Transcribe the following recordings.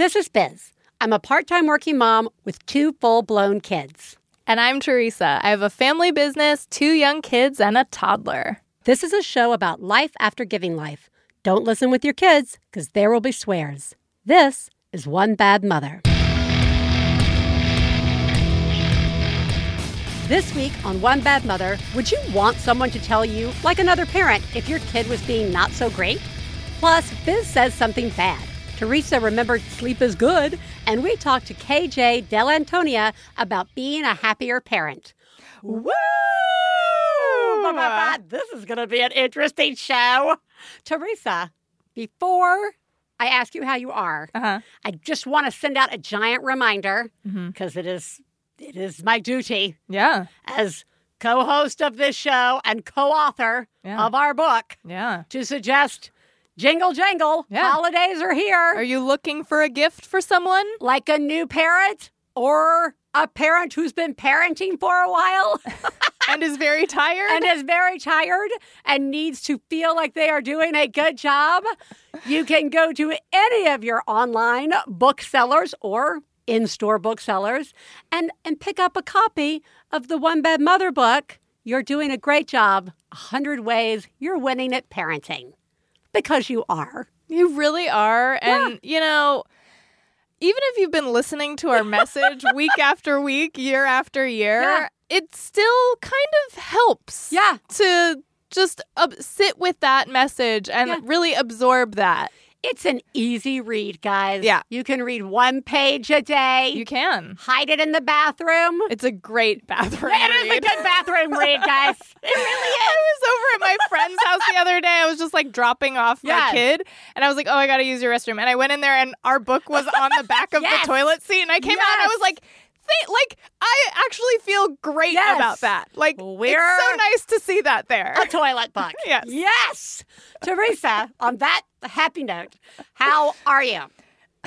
This is Biz. I'm a part time working mom with two full blown kids. And I'm Theresa. I have a family business, two young kids, and a toddler. This is a show about life after giving life. Don't listen with your kids, because there will be swears. This is One Bad Mother. This week on One Bad Mother, would you want someone to tell you, like another parent, if your kid was being not so great? Plus, Biz says something bad. Theresa remembered sleep is good, and we talked to KJ Dell'Antonia about being a happier parent. Woo! This is going to be an interesting show. Theresa, before I ask you how you are, Uh-huh. I just want to send out a giant reminder because it is it is my duty Yeah. as co-host of this show and co-author Yeah. of our book Yeah. to suggest jingle jangle Yeah. holidays are here Are you looking for a gift for someone? like a new parent or a parent who's been parenting for a while and is very tired? and is very tired and needs to feel like they are doing a good job, you can go to any of your online booksellers or in-store booksellers and and pick up a copy of the One Bad Mother book. You're doing a great job. A hundred ways you're winning at parenting. Because you are. You really are. And, you know, even if you've been listening to our message week after week, year after year, Yeah. it still kind of helps Yeah. to just uh, sit with that message and Yeah. really absorb that. It's an easy read, guys. Yeah. You can read one page a day. You can. hide it in the bathroom. It's a great bathroom It is a good bathroom read, guys. It really is. I was over at my friend's house the other day. I was just like dropping off Yes. my kid, and I was like, "Oh, I got to use your restroom." And I went in there, and our book was on the back of Yes. the toilet seat. And I came out, and I was like, "Th- "Like, I actually feel great Yes. about that. Like, We're- it's so nice to see that there." a toilet book. Yes. Yes. Theresa, on that happy note, how are you?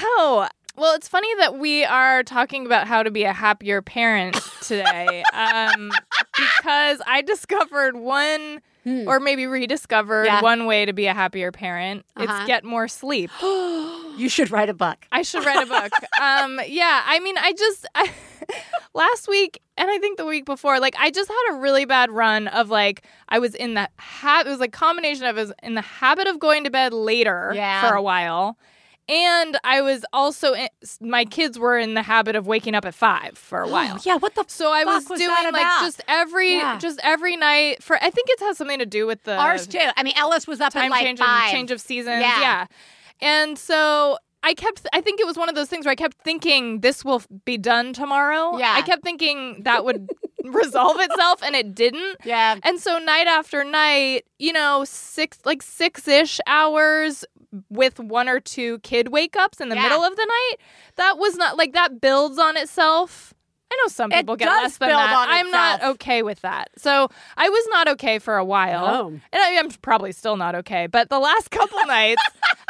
Oh, well, it's funny that we are talking about how to be a happier parent today, um, because I discovered one. Hmm. Or maybe rediscovered Yeah. one way to be a happier parent. Uh-huh. It's get more sleep. you should write a book. I should write a book. um, yeah, I mean, I just I, last week and I think the week before, like I just had a really bad run of like I was in the habit. It was like combination of I was in the habit of going to bed later Yeah. for a while, and I was also in, my kids were in the habit of waking up at five for a while. Oh, yeah, what the So I was, was doing like about? just every Yeah. just every night for I think it has something to do with the ours too. I mean, Ellis was up at like change five. change of seasons. Yeah. Yeah. And so I kept, I think it was one of those things where I kept thinking this will be done tomorrow. Yeah. I kept thinking that would resolve itself and it didn't. yeah. And so night after night, you know, six, like six ish hours with one or two kid wake ups in the Yeah. middle of the night, that was not like that builds on itself. I know some It people get less than that. I'm not okay with that. So I was not okay for a while. Oh. And I, I'm probably still not okay. But the last couple nights,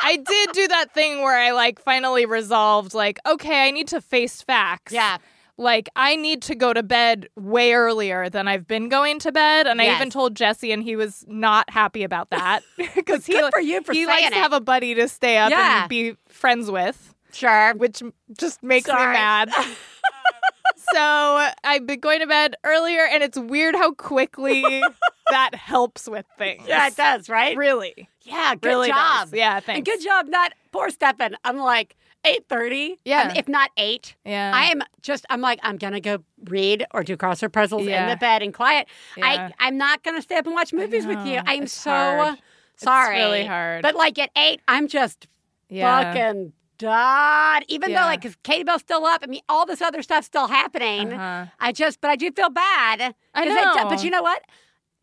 I did do that thing where I like finally resolved, like, okay, I need to face facts. Yeah. Like, I need to go to bed way earlier than I've been going to bed. And I even told Jesse, and he was not happy about that because he, for you for he likes to have a buddy to stay up Yeah. and be friends with, Sure. which just makes Sorry. me mad. so I've been going to bed earlier, and it's weird how quickly that helps with things. Yeah, it does, right? Really. Yeah, good really job. does. Yeah, And good job not poor Stefan. I'm like 8:30. Yeah. Um, if not 8. Yeah. I am just I'm like I'm going to go read or do crossword puzzles in the bed and quiet. Yeah. I I'm not going to stay up and watch movies with you. I am It's so hard. sorry. really hard. But like at 8, I'm just yeah. fucking done. Even though like cuz Katie Bell's still up, I mean all this other stuff's still happening. Uh-huh. I just but I do feel bad. I 'Cause know. but you know what?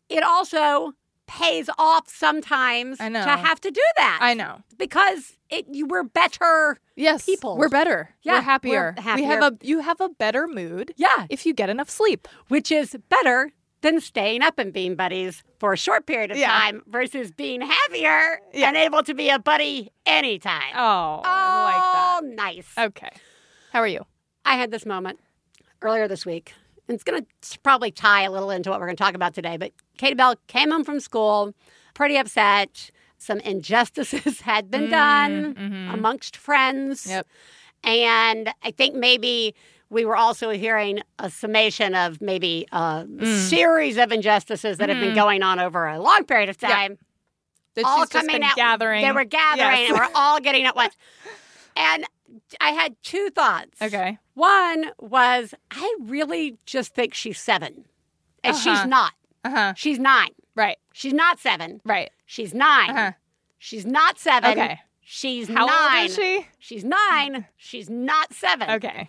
It also pays off sometimes I know. to have to do that I know. because it you were better. Yes, People. We're better. Yeah, we're we're happier. We have a you have a better mood Yeah, if you get enough sleep. which is better than staying up and being buddies for a short period of Yeah. time versus being happier Yeah. and able to be a buddy anytime. Oh, Oh, I like that. nice. Okay. How are you? I had this moment earlier this week. And it's going to probably tie a little into what we're going to talk about today. But Katie Bell came home from school pretty upset. Some injustices had been done mhm. amongst friends. Yep. And I think maybe we were also hearing a summation of maybe a series of injustices that have been going on over a long period of Mm. Time. That all she's just coming been out. gathering. They were gathering Yes. and we're all getting at once. And I had two thoughts. okay. One was I really just think she's seven. And she's Uh-huh. not. Uh huh. She's nine. Right. She's not seven. Right. She's 9 Uh-huh. She's not seven. Okay. She's How nine. old is she? She's nine. She's not seven. Okay.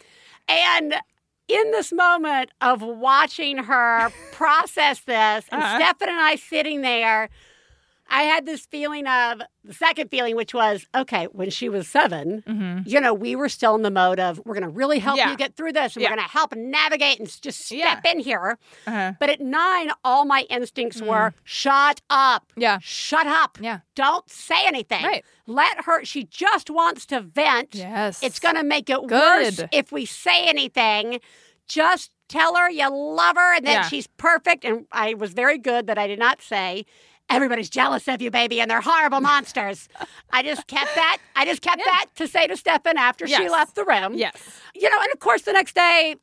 And in this moment of watching her process this, and Uh-huh. Stefan and I sitting there, I had this feeling of the second feeling, which was okay, when she was 7 Mm-hmm. you know, we were still in the mode of we're going to really help Yeah. you get through this and Yeah. we're going to help navigate and just Yeah. step in here. Uh-huh. But at nine, all my instincts were shut up. Yeah. Shut up. Yeah. Don't say anything. Right. Let her, she just wants to vent. Yes. It's going to make it worse Good. if we say anything. Just tell her you love her and that Yeah. she's perfect. And I was very good that I did not say, everybody's jealous of you, baby, and they're horrible monsters. I just kept that. I just kept Yeah. that to say to Stefan after she left the room. Yes. You know, and of course, the next day,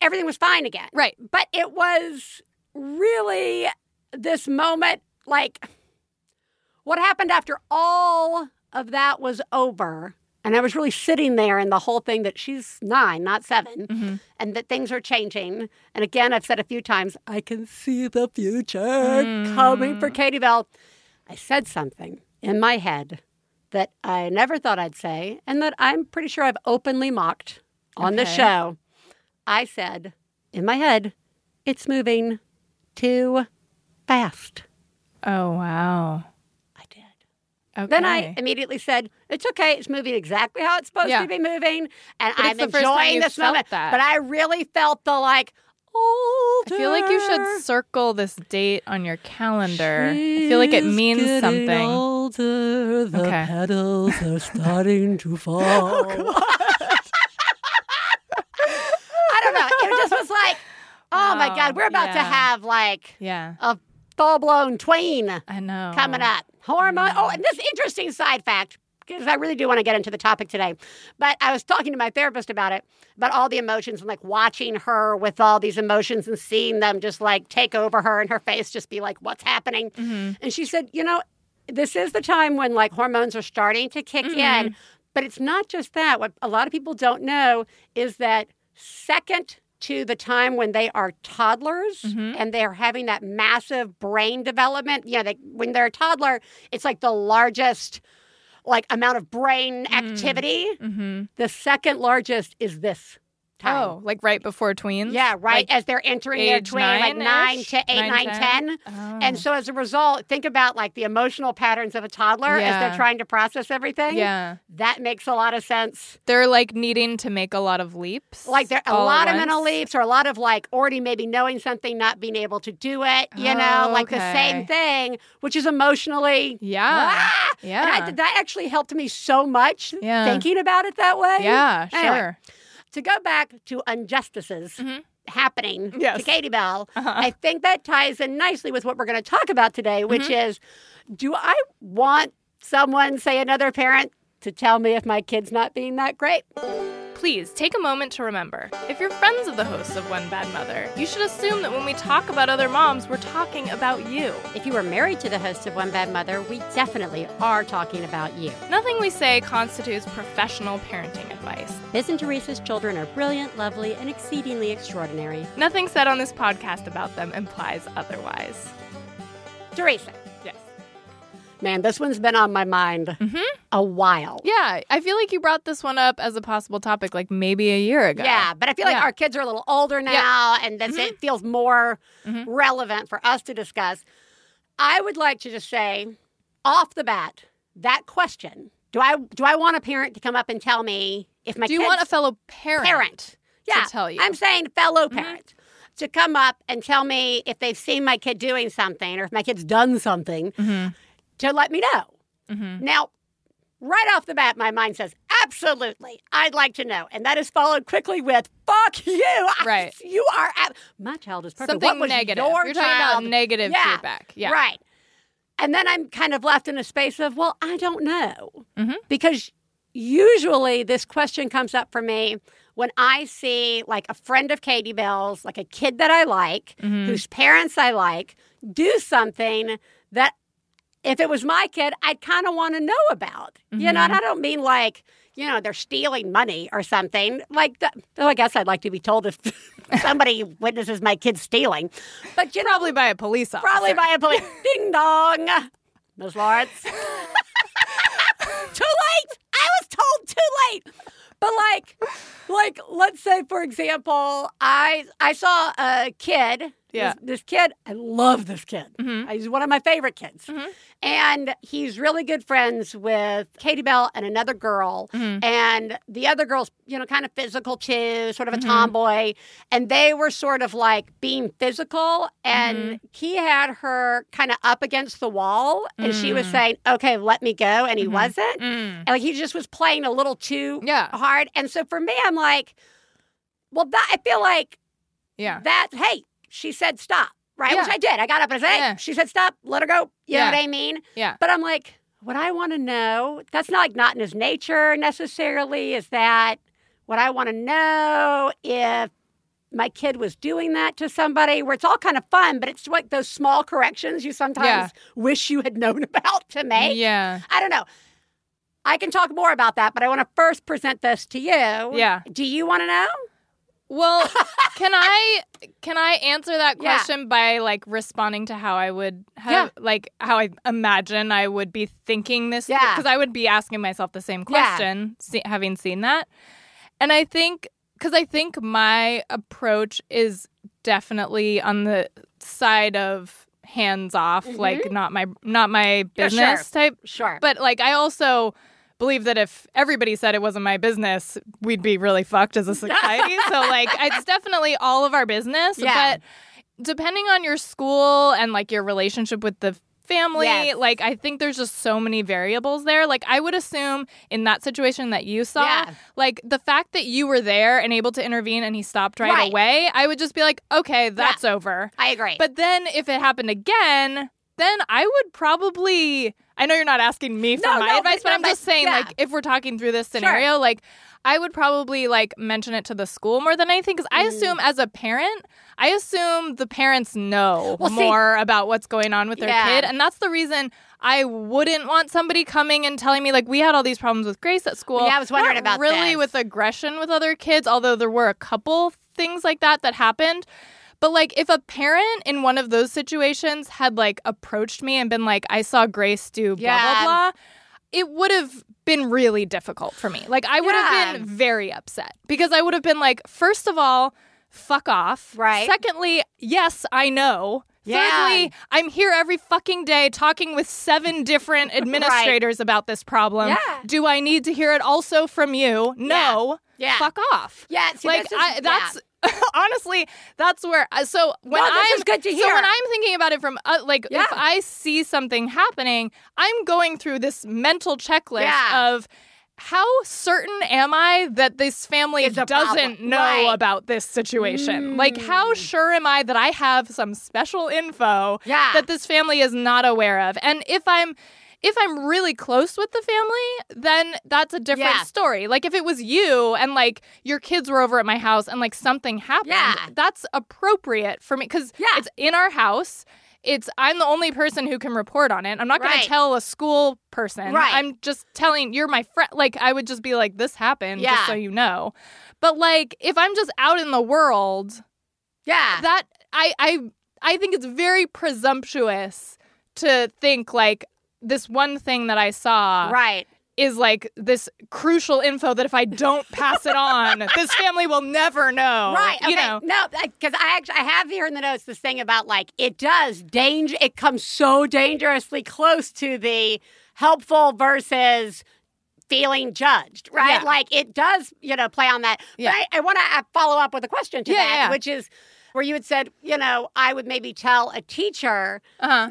everything was fine again. Right. But it was really this moment like what happened after all of that was over. And I was really sitting there in the whole thing that she's nine, not 7 Mhm. and that things are changing. And again, I've said a few times, I can see the future coming for Katie Bell. I said something in my head that I never thought I'd say, and that I'm pretty sure I've openly mocked on the show. I said in my head, it's moving too fast. Oh wow. Okay. Then I immediately said, "It's okay. It's moving exactly how it's supposed Yeah. to be moving, and But I'm it's the first time enjoying this moment." that. But I really felt the like, oh, I feel like you should circle this date on your calendar. I feel like it means something. Older, the Okay. petals are starting to oh, fall. I don't know. It just was like, oh my god, um, we're about to have like Yeah. a full blown tween I know. coming up. Hormone. Oh, and this interesting side fact, because I really do want to get into the topic today. But I was talking to my therapist about it, about all the emotions and like watching her with all these emotions and seeing them just like take over her and her face just be like, what's happening? Mhm. And she said, you know, this is the time when like hormones are starting to kick in. But it's not just that. What a lot of people don't know is that second to the time when they are toddlers Mhm. and they're having that massive brain development, you know, they, when they're a toddler, it's like the largest like amount of brain activity. Mhm. The second largest is this time. Oh, like right before tweens? Yeah, right. Like as they're entering their twin, like nine-ish? to eight, Nine, nine, 10? Oh. And so as a result, think about like the emotional patterns of a toddler as they're trying to process everything. yeah, That makes a lot of sense. they're like needing to make a lot of leaps. Like there a lot of mental leaps or a lot of like already maybe knowing something, not being able to do it, you know, Oh, like the same thing, which is emotionally Yeah. Ah! Yeah. And I, that actually helped me so much Yeah. thinking about it that way. yeah, Anyway, sure. To go back to injustices Mhm. happening Yes. to Katie Bell, Uh-huh. I think that ties in nicely with what we're going to talk about today, which Mm-hmm. is do I want someone, say another parent, to tell me if my kid's not being that great? Please take a moment to remember if you're friends of the hosts of One Bad Mother, you should assume that when we talk about other moms, we're talking about you. If you are married to the host of One Bad Mother, we definitely are talking about you. Nothing we say constitutes professional parenting advice. Biz and Theresa's children are brilliant, lovely, and exceedingly extraordinary. Nothing said on this podcast about them implies otherwise. Theresa. Man, this one's been on my mind Mhm. a while. Yeah, I feel like you brought this one up as a possible topic like maybe a year ago. Yeah, but I feel like Yeah. our kids are a little older now, and this, it feels more Mhm. relevant for us to discuss. I would like to just say, off the bat, that question: Do I do I want a parent to come up and tell me if my Do you want a fellow parent? parent? Yeah, tell you? I'm saying fellow parent to come up and tell me if they've seen my kid doing something or if my kid's done something Mhm. To let me know. Mhm. Now, right off the bat, my mind says, absolutely, I'd like to know. And that is followed quickly with, fuck you. I- Right. you are, ab- my child is perfect. Something negative. Your You're talking about negative Yeah, feedback. Yeah. Right. And then I'm kind of left in a space of, well, I don't know. Mhm. Because usually this question comes up for me when I see like a friend of Katie Bell's, like a kid that I like, Mm-hmm. whose parents I like, do something that if it was my kid, I'd kind of want to know about. You know, Mm-hmm. and I don't mean like, you know, they're stealing money or something. Like, though I guess I'd like to be told if somebody witnesses my kid stealing. But, you know, Probably by a police officer. Probably by a police. Ding dong. Ms. Lawrence. too late. I was told too late. But like, like, let's say for example, I I saw a kid. Yeah. This, this kid, I love this kid. Mhm. He's one of my favorite kids. Mhm. And he's really good friends with Katie Bell and another girl. Mhm. And the other girl's, you know, kind of physical too, sort of a Mhm. tomboy. And they were sort of like being physical. And Mm-hmm. he had her kind of up against the wall. And she was Mm. saying, okay, let me go. And he Mhm. wasn't. Mm. And like he just was playing a little too Yeah. hard. And so for me, I'm like, well, that I feel like Yeah. that, hey, she said stop, right? Yeah. Which I did. I got up and I said, hey, Yeah. she said stop, let her go. You Yeah. know what I mean? Yeah. But I'm like, what I want to know, that's not like not in his nature necessarily. Is that what I want to know if my kid was doing that to somebody where it's all kind of fun, but it's like those small corrections you sometimes Yeah. wish you had known about to make. Yeah. I don't know. I can talk more about that, but I want to first present this to you. Yeah. Do you want to know? Well, can I can I answer that Yeah. question by like responding to how I would have Yeah. like how I imagine I would be thinking this Yeah. because I would be asking myself the same Yeah. question see, having seen that. And I think cuz I think my approach is definitely on the side of hands off like not my not my Mm-hmm. Yeah, sure. business type Sure. but like I also believe that if everybody said it wasn't my business, we'd be really fucked as a society. so like it's definitely all of our business. Yeah. But depending on your school and like your relationship with the family, Yes. like I think there's just so many variables there. Like I would assume in that situation that you saw, Yeah. like the fact that you were there and able to intervene and he stopped right, Right. away, I would just be like, okay, that's over. I agree. But then if it happened again, then I would probably. I know you're not asking me for No, my no, advice, but- but I'm just saying, yeah. like, if we're talking through this scenario, like, I would probably like mention it to the school more than anything because Mm. I assume as a parent, I assume the parents know Well, see- more about what's going on with their Yeah. kid, and that's the reason I wouldn't want somebody coming and telling me like we had all these problems with Grace at school. Yeah, I was wondering Not about really this. with aggression with other kids, although there were a couple things like that that happened. But like if a parent in one of those situations had like approached me and been like, I saw Grace do blah Yeah. blah blah, it would have been really difficult for me. Like I would Yeah. have been very upset because I would have been like, first of all, fuck off. Right. Secondly, yes, I know. Yeah. Thirdly, I'm here every fucking day talking with seven different administrators about this problem. Yeah. Do I need to hear it also from you? No. Yeah. Fuck off. yeah. See, like this is- I, that's honestly that's where so when No, I'm good to so when I'm thinking about it from uh, like Yeah. if I see something happening, I'm going through this mental checklist Yeah. of how certain am I that this family doesn't problem. know Right. Mm. about this situation? Like, how sure am I that I have some special info Yeah. that this family is not aware of? And if I'm if I'm really close with the family, then that's a different Yeah. story. Like if it was you and like your kids were over at my house and like something happened, Yeah. that's appropriate for me because Yeah. it's in our house. It's I'm the only person who can report on it. I'm not going Right. to tell a school person. Right. I'm just telling you're my friend. Like I would just be like, this happened, Yeah. just so you know. But like if I'm just out in the world, yeah. that I I I think it's very presumptuous to think like this one thing that I saw right. is like this crucial info that if I don't pass it on, this family will never know. Right. Okay. You know. No, because I actually I have here in the notes this thing about like it does danger. It comes so dangerously close to the helpful versus feeling judged, right? Yeah. Like it does, you know, play on that. Yeah. But I, I want to follow up with a question to Yeah, that, yeah. which is where you had said, you know, I would maybe tell a teacher Uh-huh.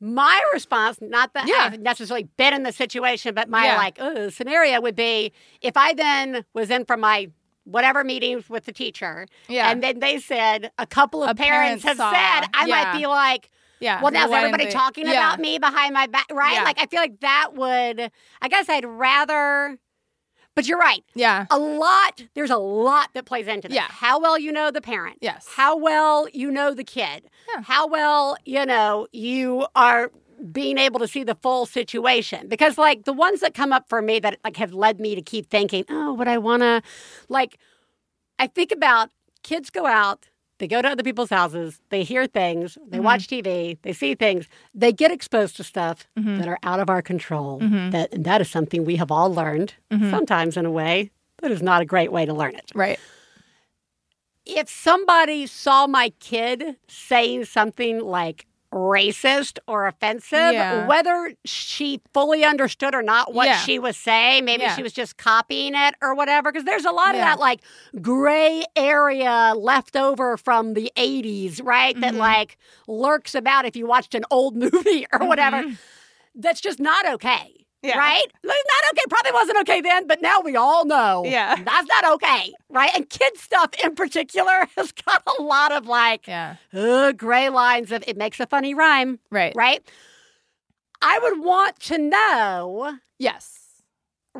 My response, not that Yeah. I've necessarily been in the situation, but my Yeah. like scenario would be if I then was in for my whatever meetings with the teacher, Yeah. and then they said a couple of A parents parent have said, I Yeah. might be like, Yeah. well, now is everybody they- talking about me behind my back, right? Like I feel like that would. I guess I'd rather But you're right. Yeah. A lot, there's a lot that plays into that. Yeah. How well you know the parent. Yes. How well you know the kid. Yeah. How well, you know, you are being able to see the full situation. Because like the ones that come up for me that like have led me to keep thinking, oh, would I wanna like I think about kids go out, they go to other people's houses, they hear things, they Mm-hmm. watch TV, they see things, they get exposed to stuff Mm-hmm. that are out of our control. That and that is something we have all learned, Mm-hmm. sometimes in a way that is not a great way to learn it. Right. If somebody saw my kid saying something like racist or offensive, Yeah. whether she fully understood or not what Yeah. she was saying, maybe Yeah. she was just copying it or whatever, because there's a lot of that like gray area left over from the 80s, right? That Mm-hmm. like lurks about if you watched an old movie or whatever. That's just not okay. Yeah. Right? Not okay. Probably wasn't okay then, but now we all know. Yeah. That's not okay. Right? And kid stuff in particular has got a lot of like Yeah. uh, gray lines of it makes a funny rhyme. Right. Right? I would want to know, Yes.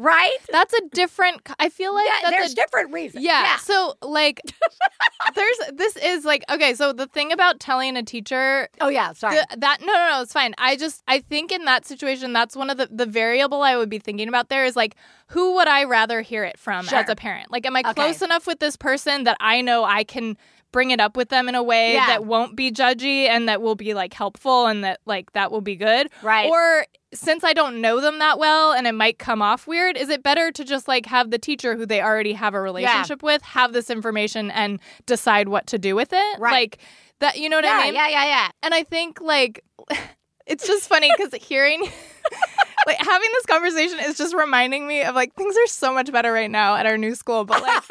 Right? That's a different. I feel like yeah, there's a different reasons. Yeah. So like there's this is like okay, so the thing about telling a teacher Oh yeah, sorry. the, that no no no it's fine. I just I think in that situation that's one of the the variable I would be thinking about there is like who would I rather hear it from Sure. as a parent? Like am I Okay. close enough with this person that I know I can bring it up with them in a way Yeah. that won't be judgy and that will be like helpful and that like that will be good? Right. Or since I don't know them that well and it might come off weird, is it better to just like have the teacher who they already have a relationship with have this information and decide what to do with it? Right. Like that, you know what yeah, I mean? yeah, yeah, yeah. And I think like it's just funny because hearing like having this conversation is just reminding me of like things are so much better right now at our new school, but like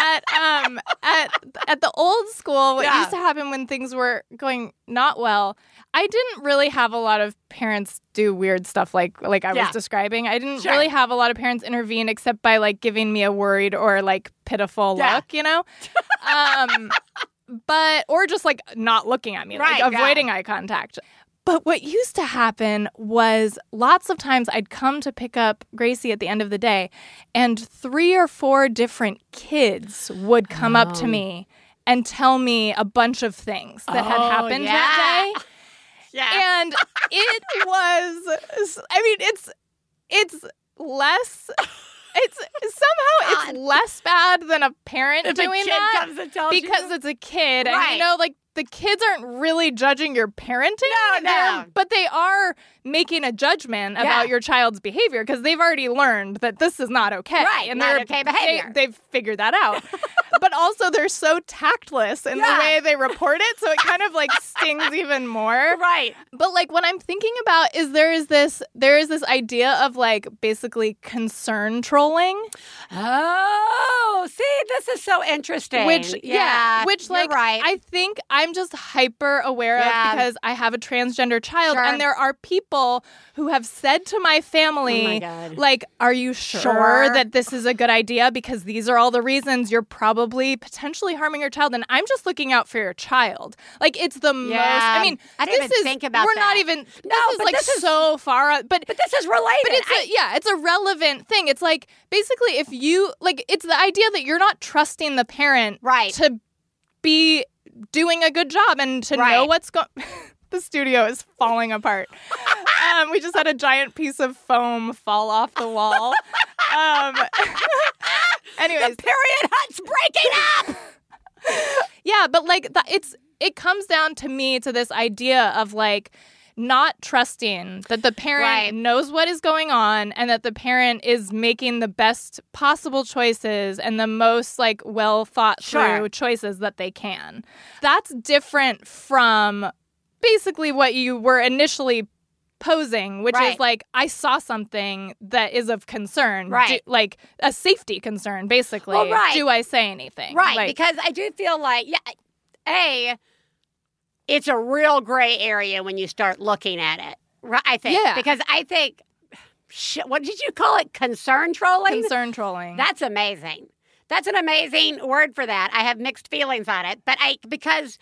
at um at at the old school, what Yeah. used to happen when things were going not well, I didn't really have a lot of parents do weird stuff like like I Yeah. was describing. I didn't Sure. really have a lot of parents intervene except by like giving me a worried or like pitiful Yeah. look, you know? Um but or just like not looking at me, Right, like avoiding eye contact. But what used to happen was lots of times I'd come to pick up Gracie at the end of the day, and three or four different kids would come up to Oh. me and tell me a bunch of things that had Oh, happened yeah. that day. Yeah. And it was, I mean, it's, it's less. It's somehow it's less bad than a parent if doing a that comes and tells because you, it's a kid and Right. you know like the kids aren't really judging your parenting No, no. but they are making a judgment Yeah. about your child's behavior because they've already learned that this is not okay Right, and not they're okay behavior. they, have figured that out but also they're so tactless in Yeah. the way they report it so it kind of like stings even more right. but like what I'm thinking about is there is this there is this idea of like basically concern trolling Oh, see, this is so interesting. Which yeah, which like right. I think I'm just hyper aware Yeah. of because I have a transgender child Sure. and there are people who have said to my family Oh my like are you sure, Sure. that this is a good idea because these are all the reasons you're probably potentially harming your child and I'm just looking out for your child. Like it's the most I mean I didn't this even is think about we're not even No, this is like this is- so far out- but but this is related. but it's I- a, yeah, it's a relevant thing. It's like basically if you like it's the idea that you're not trusting the parent Right. to be doing a good job and to know what's going the studio is falling apart. um, we just had a giant piece of foam fall off the wall. Um, anyways, the period hut's breaking up. yeah, but like the, it's it comes down to me to this idea of like not trusting that the parent Right. knows what is going on and that the parent is making the best possible choices and the most like well thought through Sure. choices that they can. That's different from basically what you were initially posing which Right. is like i saw something that is of concern Right. Do- like a safety concern basically Well, right. do i say anything Right, Like- because I do feel like yeah, a it's a real gray area when you start looking at it. Right, I think Yeah. because I think sh- what did you call it? Concern trolling. concern trolling. That's amazing. That's an amazing word for that. I have mixed feelings on it, but I because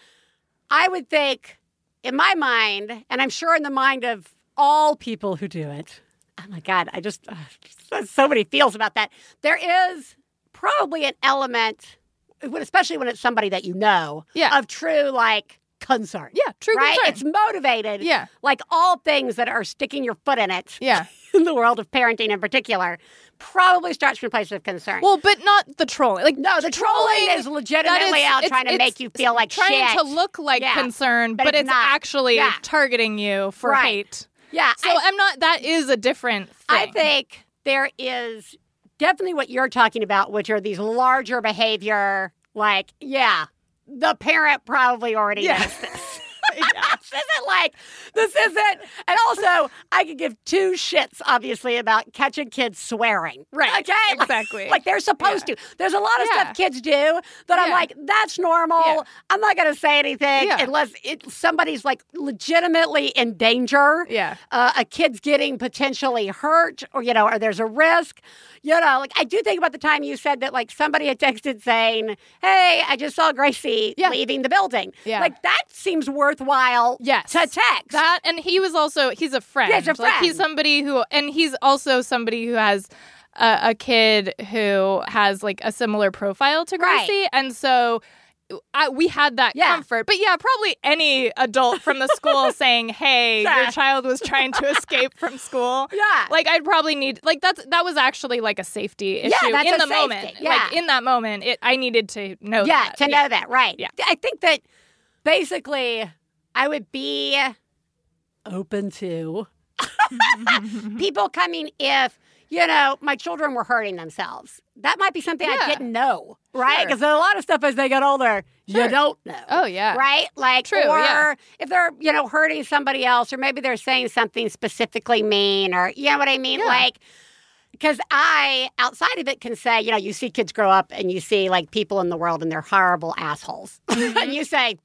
I would think in my mind, and I'm sure in the mind of all people who do it. Oh my God! I just uh, so many feels about that. There is probably an element, especially when it's somebody that you know, Yeah. of true like concern. Yeah, true right? concern. It's motivated. Yeah. Like all things that are sticking your foot in it yeah. in the world of parenting in particular, probably starts from a place of concern. Well, but not the trolling. Like no, the trolling, is legitimately out it's- trying to it's make you feel like trying shit. to look like Yeah. concern, But but, it's it's, not. actually Yeah. targeting you for Right. hate. yeah, So I, am not. That is a different. Thing. I think there is definitely what you're talking about, which are these larger behavior, like, yeah, the parent probably already Yeah. knows this. this isn't like, this isn't. And also, I could give two shits, obviously, about catching kids swearing. Right, Okay? Exactly. Like, they're supposed to. There's a lot of Yeah. stuff kids do that I'm like, that's normal. Yeah. I'm not going to say anything Yeah. unless it, somebody's like legitimately in danger Yeah. uh, a kid's getting potentially hurt or you know or there's a risk you know like i do think about the time you said that like somebody had texted saying hey i just saw gracie Yeah. leaving the building Yeah. like that seems worthwhile Yes. to text That and he was also he's a friend. Yeah, he's a Like he's somebody who and he's also somebody who has a, a kid who has like a similar profile to Right. Gracie, and so. I, we had that Yeah. comfort, but yeah, probably any adult from the school saying, "Hey, Yeah. your child was trying to escape from school." Yeah. like I'd probably need like that's that was actually like a safety issue Yeah, in the safety, moment. yeah. Like in that moment, it I needed to know. yeah that. to know that right Yeah. i think that basically i would be open to people coming if you know my children were hurting themselves that might be something i didn't know right Sure. because a lot of stuff as they get older you don't know Oh yeah, right? Like, True, or yeah. if they're, you know, hurting somebody else, or maybe they're saying something specifically mean, or you know what I mean? Yeah. Like, because I, outside of it, can say, you know, you see kids grow up and you see like people in the world and they're horrible assholes. and mm-hmm. you say,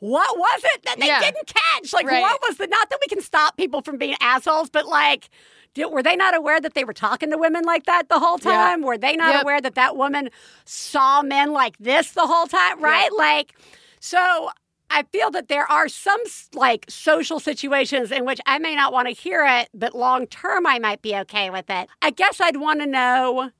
what was it that they. Yeah. didn't catch? Like, Right. what was the, not that we can stop people from being assholes, but like, did, were they not aware that they were talking to women like that the whole Yeah. time? Were they not Yep. aware that that woman saw men like this the whole time? Right? Like, so I feel that there are some like social situations in which I may not want to hear it, but long term I might be okay with it. I guess I'd want to know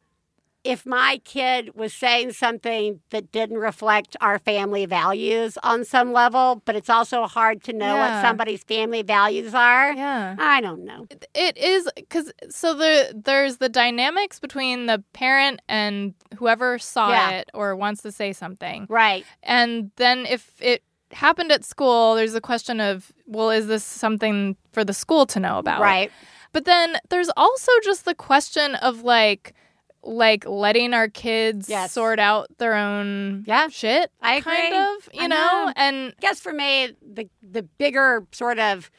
if my kid was saying something that didn't reflect our family values on some level, but it's also hard to know what somebody's family values are. Yeah. I don't know. It is because so the there's the dynamics between the parent and whoever saw Yeah. it or wants to say something, Right. and then if it happened at school, there's a question of well, is this something for the school to know about? Right. But then there's also just the question of like like letting our kids Yes. sort out their own Yeah. shit. I kind agree. of, you know? know. And I guess for me, the the bigger sort of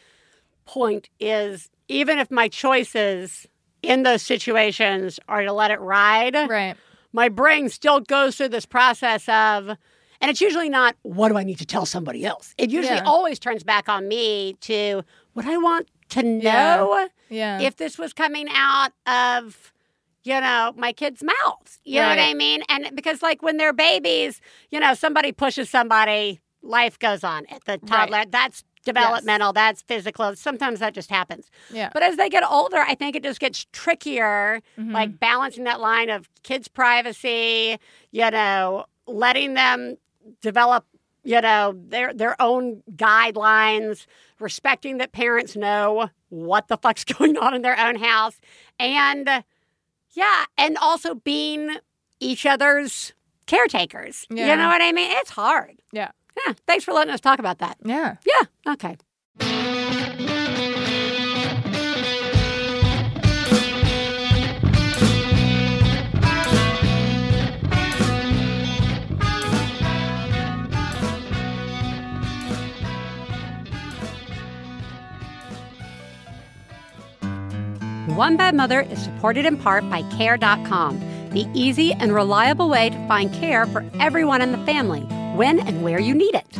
point is even if my choices in those situations are to let it ride, right. my brain still goes through this process of, and it's usually not, what do I need to tell somebody else? It usually Yeah. always turns back on me to, what I want to Yeah. know Yeah. if this was coming out of you know my kids mouths you know what i mean? And because like when they're babies you know somebody pushes somebody life goes on. At the toddler that's developmental that's physical sometimes that just happens. Yeah. but as they get older i think it just gets trickier Mhm. like balancing that line of kids privacy you know letting them develop you know their their own guidelines respecting that parents know what the fuck's going on in their own house and yeah and also being each other's caretakers. You know what i mean? It's hard. Yeah. yeah thanks for letting us talk about that. Yeah. yeah okay One Bad Mother is supported in part by Care.com, the easy and reliable way to find care for everyone in the family, when and where you need it.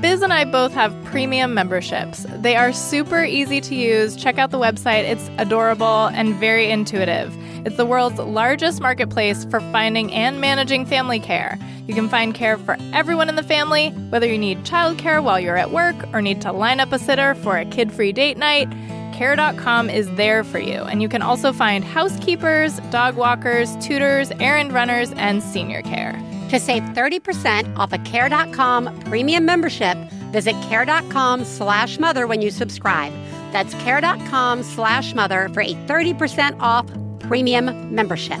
Biz and I both have premium memberships. They are super easy to use. Check out the website, it's adorable and very intuitive. It's the world's largest marketplace for finding and managing family care. You can find care for everyone in the family, whether you need childcare while you're at work or need to line up a sitter for a kid free date night. care.com is there for you. And you can also find housekeepers, dog walkers, tutors, errand runners, and senior care. To save 30% off a care.com premium membership, visit care.com slash mother when you subscribe. That's care.com slash mother for a 30% off premium membership.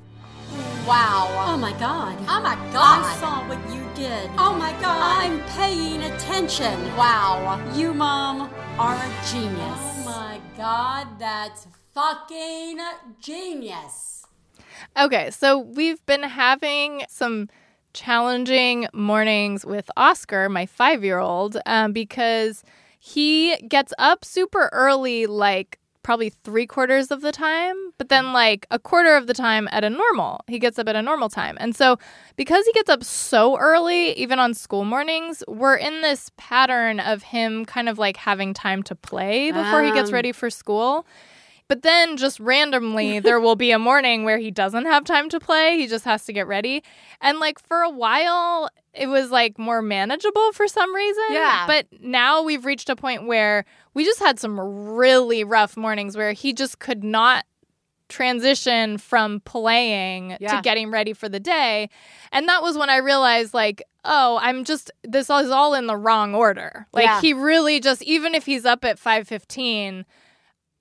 Wow. Oh my god. Oh my god. I saw what you did. Oh my god. I'm paying attention. Wow. You, Mom, are a genius. Oh my god, that's fucking genius. Okay, so we've been having some challenging mornings with Oscar, my five year old, um, because he gets up super early, like probably three quarters of the time, but then like a quarter of the time at a normal. He gets up at a normal time. And so because he gets up so early, even on school mornings, we're in this pattern of him kind of like having time to play before he gets Um. ready for school. But then just randomly, there will be a morning where he doesn't have time to play. He just has to get ready. And like for a while, it was like more manageable for some reason. Yeah. But now we've reached a point where we just had some really rough mornings where he just could not transition from playing Yeah. to getting ready for the day. And that was when I realized, like, oh, I'm just this is all in the wrong order. Like Yeah. he really just even if he's up at five fifteen,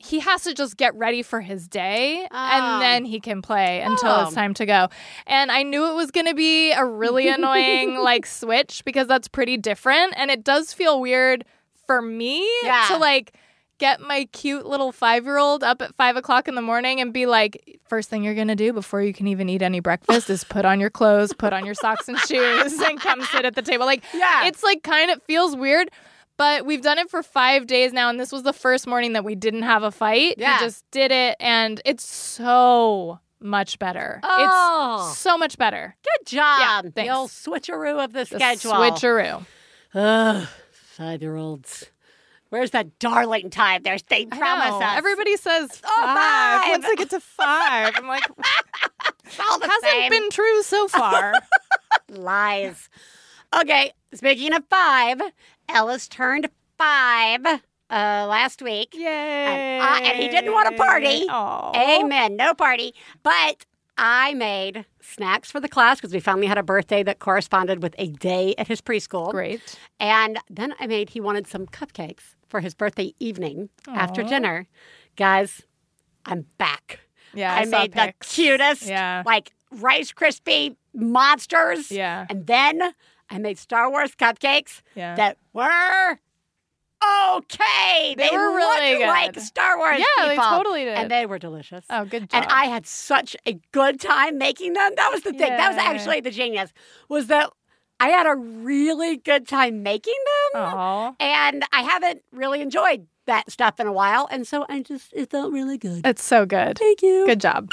he has to just get ready for his day Oh. and ah. then he can play until Oh. it's time to go. And I knew it was going to be a really annoying like switch because that's pretty different and it does feel weird for me Yeah. to like get my cute little five year old up at five o'clock in the morning and be like, first thing you're gonna do before you can even eat any breakfast is put on your clothes, put on your socks and shoes, and come sit at the table. Like, Yeah. it's like kind of feels weird. But we've done it for five days now, and this was the first morning that we didn't have a fight. Yeah. We just did it, and it's so much better. Oh. It's so much better. Good job. the thanks. old switcheroo of the, The schedule. switcheroo. Ugh, five year olds. Where's that darling time they're, they promise us? Everybody says Oh, five. five. Once I get to five, I'm like, the hasn't same. been true so far. Lies. Okay, speaking of five, Ellis turned five uh, last week. Yay! And, I- and he didn't want a party. Aw. Amen. No party. But I made snacks for the class because we finally had a birthday that corresponded with a day at his preschool. Great. And then I made, he wanted some cupcakes for his birthday evening after dinner. Guys, I'm back. Yeah, I, I, made the cutest, Yeah. like Rice Krispie monsters. Yeah. And then I made Star Wars cupcakes Yeah. that were okay. They were looked really good. like Star Wars Yeah, they totally did. And they were delicious. Oh, good job. And I had such a good time making them. That was the thing. That was actually the genius. Was that I had a really good time making them, Aw. and I haven't really enjoyed that stuff in a while, and so I just it felt really good. It's so good. Thank you. Good job.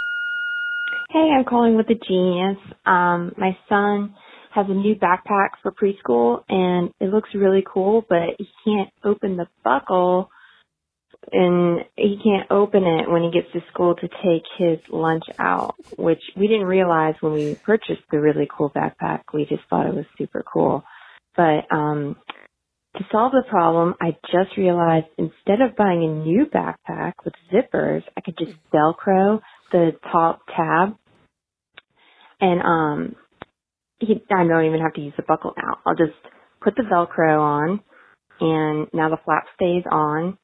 Hey, I'm calling with a genius. Um, my son has a new backpack for preschool and it looks really cool, but he can't open the buckle and he can't open it when he gets to school to take his lunch out, which we didn't realize when we purchased the really cool backpack. We just thought it was super cool. But, um, to solve the problem, I just realized instead of buying a new backpack with zippers, I could just Velcro the top tab and um he, I don't even have to use the buckle now. I'll just put the Velcro on and now the flap stays on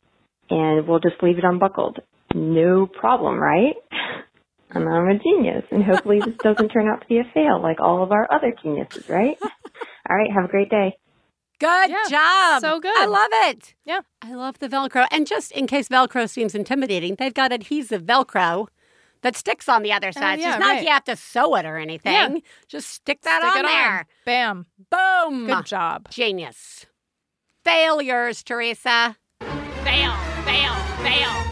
and we'll just leave it unbuckled. No problem, right? And I'm a genius and hopefully this doesn't turn out to be a fail like all of our other geniuses, right? All right, have a great day. Good Yeah, job. so good. I love it. Yeah. I love the Velcro. And just in case Velcro seems intimidating, they've got adhesive Velcro that sticks on the other side. so Oh, yeah, it's not like you have to sew it or anything. Yeah. Just stick that Stick on it there. Bam. Boom. Good job. Genius. Failures, Theresa. Fail, fail, fail,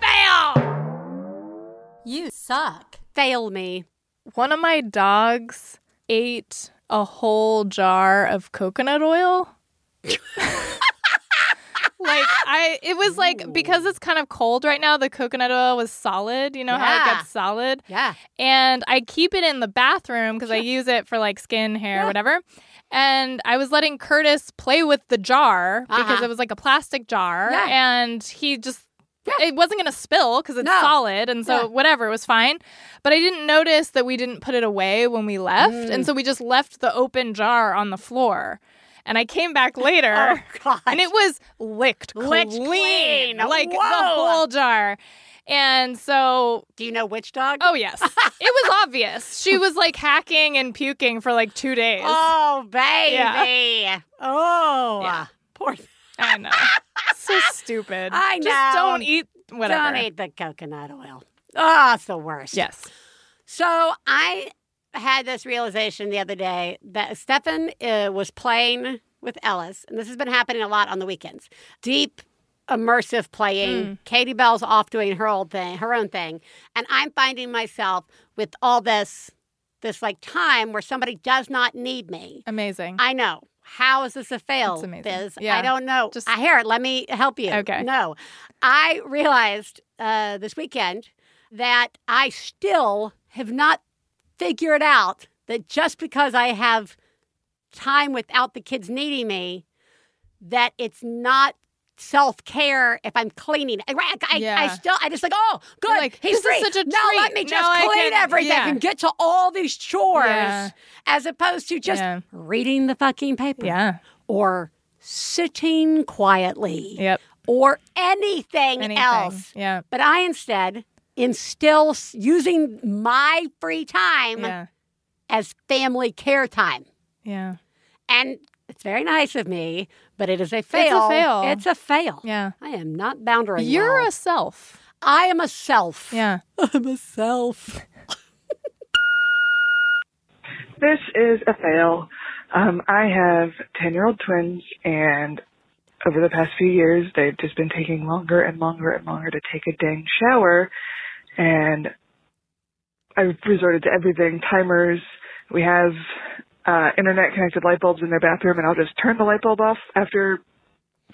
fail. You suck. Fail me. One of my dogs ate a whole jar of coconut oil. like I it was like because it's kind of cold right now, the coconut oil was solid, you know how it gets solid? Yeah. And I keep it in the bathroom because I use it for like skin, hair, whatever. And I was letting Curtis play with the jar because Uh-huh. it was like a plastic jar Yeah. and he just it wasn't going to spill because it's No. solid and so Yeah. whatever it was fine but i didn't notice that we didn't put it away when we left Mm. and so we just left the open jar on the floor and i came back later Oh, God. and it was licked, Licked clean, clean. like the whole jar and so Do you know which dog? oh yes it was obvious she was like hacking and puking for like two days Oh, baby. Oh, Yeah. poor. i know so stupid I just know. don't eat whatever Don't eat the coconut oil. Oh, it's the worst. yes So I had this realization the other day that Stefan uh, was playing with Ellis, and this has been happening a lot on the weekends. Deep, immersive playing. Katie Bell's off doing her old thing, her own thing, and I'm finding myself with all this, this like time where somebody does not need me. amazing I know. How is this a fail. Biz? Yeah. I don't know. Just- I hear it. Let me help you. Okay. No. I realized uh, this weekend that I still have not figured out that just because I have time without the kids needing me, that it's not self care if I'm cleaning. I, I, I still, I just like, oh, good. You're like, he's free. such a now let treat. me Now just I clean can- everything yeah. and get to all these chores Yeah. as opposed to just Yeah. reading the fucking paper yeah or sitting quietly yep or anything, anything else. yeah But I instead instill s- using my free time yeah as family care time. yeah And it's very nice of me, but it is a fail. It's a fail. It's a fail. yeah I am not boundary. you're well. a self I am a self. yeah I'm a self. This is a fail. Um, I have 10 year old twins, and over the past few years, they've just been taking longer and longer and longer to take a dang shower. And I've resorted to everything timers. We have uh, internet connected light bulbs in their bathroom, and I'll just turn the light bulb off after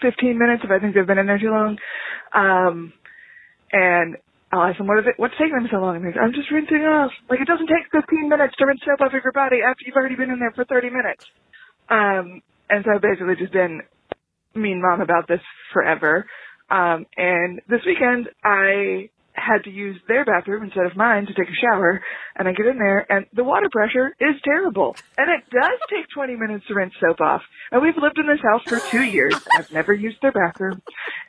15 minutes if I think they've been in there too long. Um, and I'll ask them, what is it, what's taking them so long? And they're, I'm just rinsing off. Like, it doesn't take 15 minutes to rinse soap off of your body after you've already been in there for 30 minutes. Um, and so I've basically just been mean mom about this forever. Um, and this weekend I had to use their bathroom instead of mine to take a shower. And I get in there and the water pressure is terrible. And it does take 20 minutes to rinse soap off. And we've lived in this house for two years. I've never used their bathroom.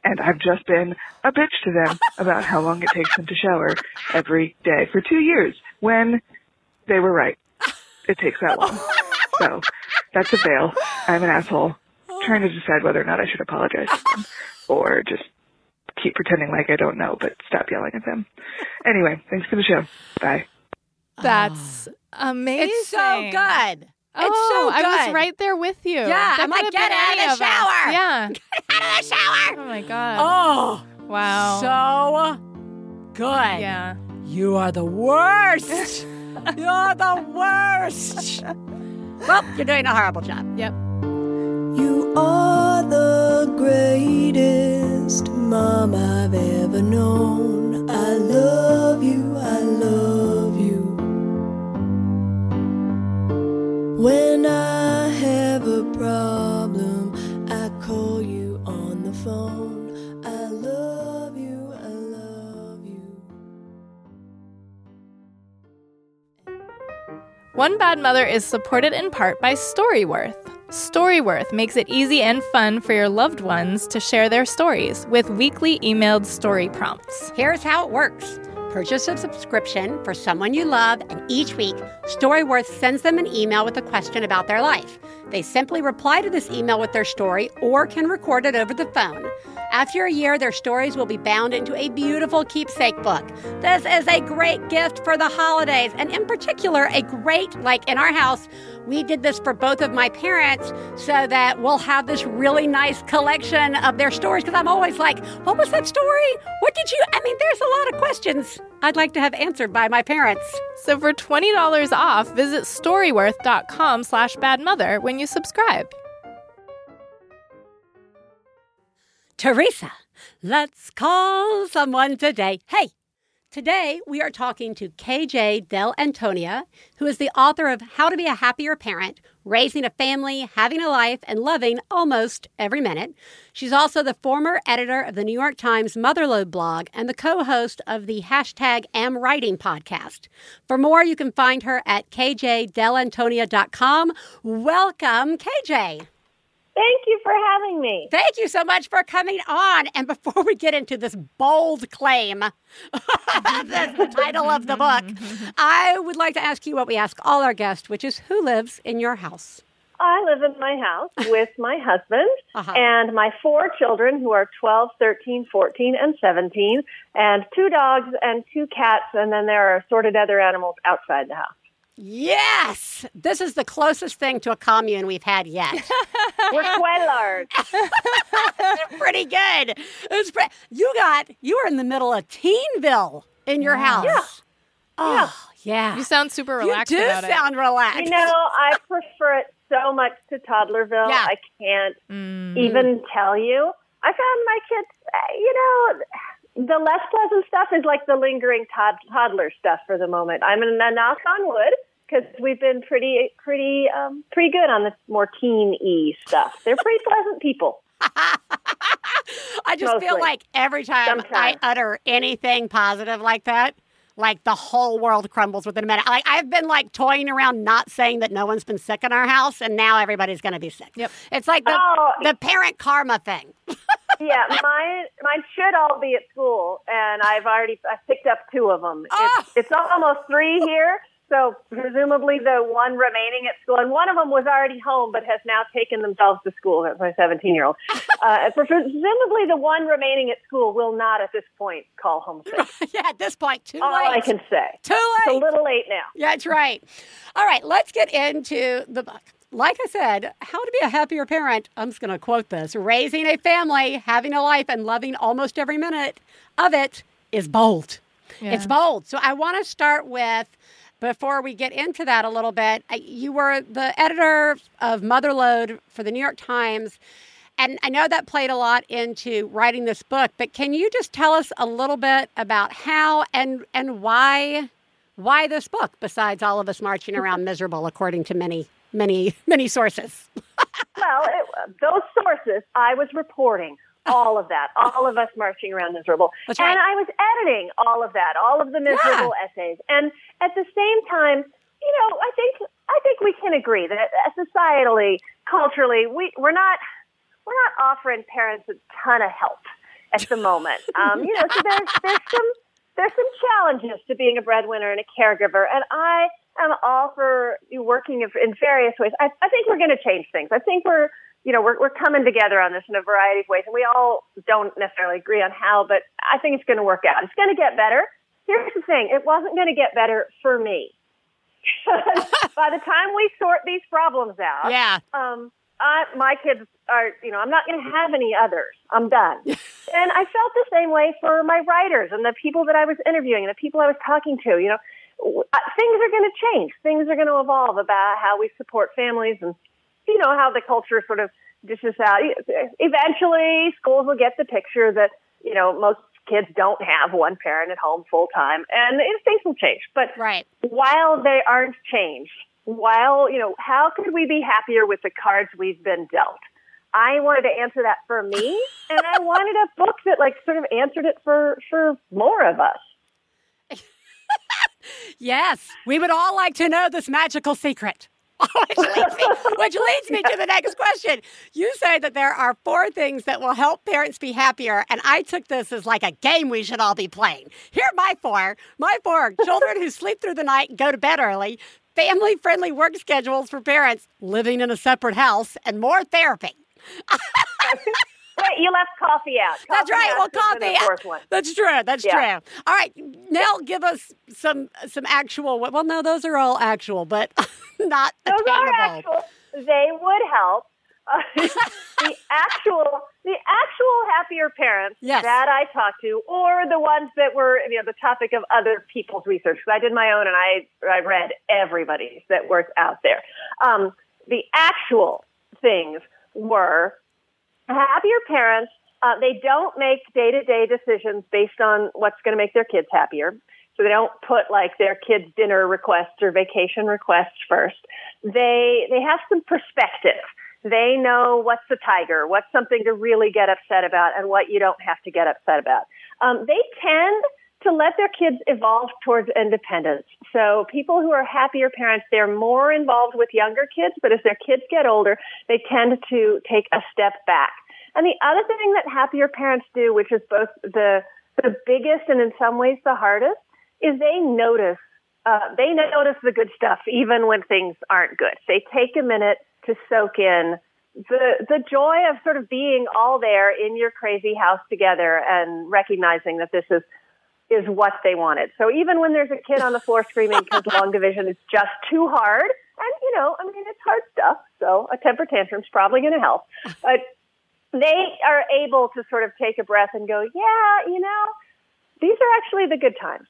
And I've just been a bitch to them about how long it takes them to shower every day for two years when they were right. It takes that long. So that's a fail. I'm an asshole. Trying to decide whether or not I should apologize to them or just keep pretending like I don't know, but stop yelling at them. Anyway, thanks for the show. Bye. That's amazing. It's so good. Oh, so good. I was right there with you. Yeah, That I'm like, could have "Get been out of any the us." shower. Yeah. Out of the shower. Oh my god. Oh, wow. so good. yeah. You are the worst. You're the worst. well, you're doing a horrible job. Yep. You are the greatest mom I've ever known. I love you, I love you. When I have a problem, I call you on the phone. I love you, I love you. One Bad Mother is supported in part by Storyworth. Storyworth makes it easy and fun for your loved ones to share their stories with weekly emailed story prompts. Here's how it works. Purchase a subscription for someone you love, and each week, Storyworth sends them an email with a question about their life. They simply reply to this email with their story or can record it over the phone. After a year, their stories will be bound into a beautiful keepsake book. This is a great gift for the holidays, and in particular, a great, like in our house, we did this for both of my parents so that we'll have this really nice collection of their stories. Because I'm always like, what was that story? What did you? I mean, there's a lot of questions I'd like to have answered by my parents. So for $20 off, visit storyworth.com slash badmother when you subscribe. Theresa, let's call someone today. Hey, today we are talking to KJ Dell'Antonia, who is the author of How to Be a Happier Parent, Raising a Family, Having a Life, and Loving Almost Every Minute. She's also the former editor of the New York Times Motherlode blog and the co host of the hashtag Am Writing podcast. For more, you can find her at kjdellantonia.com. Welcome, KJ. Thank you for having me. Thank you so much for coming on. And before we get into this bold claim, that's the title of the book, I would like to ask you what we ask all our guests, which is who lives in your house? I live in my house with my husband Uh-huh. and my four children who are 12, 13, 14, and 17, and two dogs and two cats, and then there are assorted other animals outside the house. Yes, this is the closest thing to a commune we've had yet. We're quite large. Pretty good. It's pre- you got you were in the middle of Teenville in your house. Yeah. Oh, yeah. You sound super relaxed. You do about sound relaxed. You know, I prefer it so much to Toddlerville. Yeah. I can't it. even tell you. I found my kids, uh, you know, the less pleasant stuff is like the lingering tod- toddler stuff for the moment. I'm going to knock on wood because we've been pretty, pretty, um, pretty good on the more teen-y stuff. They're pretty pleasant people. I just feel like every time I utter anything positive like that, like the whole world crumbles within a minute. Like I've been like toying around not saying that no one's been sick in our house, and now everybody's going to be sick. Yep. It's like the Oh. the parent karma thing. yeah, mine, mine should all be at school, and I've already I picked up two of them. Oh. It's, it's almost three here, so presumably the one remaining at school, and one of them was already home but has now taken themselves to school. That's my 17 year old. Uh, presumably the one remaining at school will not at this point call home sick. yeah, at this point, too All late. I can say. too It's a little late now. Yeah, that's right. All right, let's get into the book. Like I said, how to be a happier parent. I'm just going to quote this raising a family, having a life, and loving almost every minute of it is bold. It's bold. So I want to start with, before we get into that a little bit, you were the editor of Motherlode for the New York Times. And I know that played a lot into writing this book, but can you just tell us a little bit about how and and why why this book besides all of us marching around miserable according to many many many sources? Well, it, those sources, I was reporting all of that, all of us marching around miserable. Right. And I was editing all of that, all of the miserable essays. And at the same time, you know, I think I think we can agree that uh, societally, culturally, we we're not we're not offering parents a ton of help at the moment. Um, you know, so there's there's some there's some challenges to being a breadwinner and a caregiver, and I am all for working in in various ways. I, I think we're going to change things. I think we're you know we're we're coming together on this in a variety of ways, and we all don't necessarily agree on how, but I think it's going to work out. It's going to get better. Here's the thing: it wasn't going to get better for me. By the time we sort these problems out, yeah. um, I, my kids are, you know, I'm not going to have any others. I'm done. and I felt the same way for my writers and the people that I was interviewing and the people I was talking to. You know, Uh, things are going to change. Things are going to evolve about how we support families and, you know, how the culture sort of dishes out. Eventually, schools will get the picture that, you know, most kids don't have one parent at home full time and things will change. But Right. while they aren't changed, while, you know, how could we be happier with the cards we've been dealt? I wanted to answer that for me, and I wanted a book that, like, sort of answered it for, for more of us. Yes. We would all like to know this magical secret. which, leads me, which leads me to the next question. You say that there are four things that will help parents be happier, and I took this as like a game we should all be playing. Here are my four. My four are children who sleep through the night and go to bed early, family friendly work schedules for parents, living in a separate house, and more therapy. wait, you left coffee out. Coffee That's right. Well, to have been coffee. Fourth one. That's true. That's Yeah. true. All right, Nell, give us some some actual. Well, no, those are all actual, but not Those are attainable. actual. They would help. Uh, the actual, the actual happier parents Yes. that I talked to, or the ones that were, you know, the topic of other people's research. Because I did my own, and I I read everybody's that was out there. Um, the actual things were happier parents. Uh, they don't make day to day decisions based on what's going to make their kids happier. So they don't put like their kids' dinner requests or vacation requests first. They they have some perspective. They know what's a tiger, what's something to really get upset about, and what you don't have to get upset about. Um, they tend to let their kids evolve towards independence. So people who are happier parents, they're more involved with younger kids, but as their kids get older, they tend to take a step back. And the other thing that happier parents do, which is both the the biggest and in some ways the hardest, is they notice uh, they notice the good stuff even when things aren't good. They take a minute to soak in the the joy of sort of being all there in your crazy house together and recognizing that this is is what they wanted. So even when there's a kid on the floor screaming because long division is just too hard, and you know, I mean, it's hard stuff. So a temper tantrum's probably going to help, but they are able to sort of take a breath and go, yeah, you know, these are actually the good times,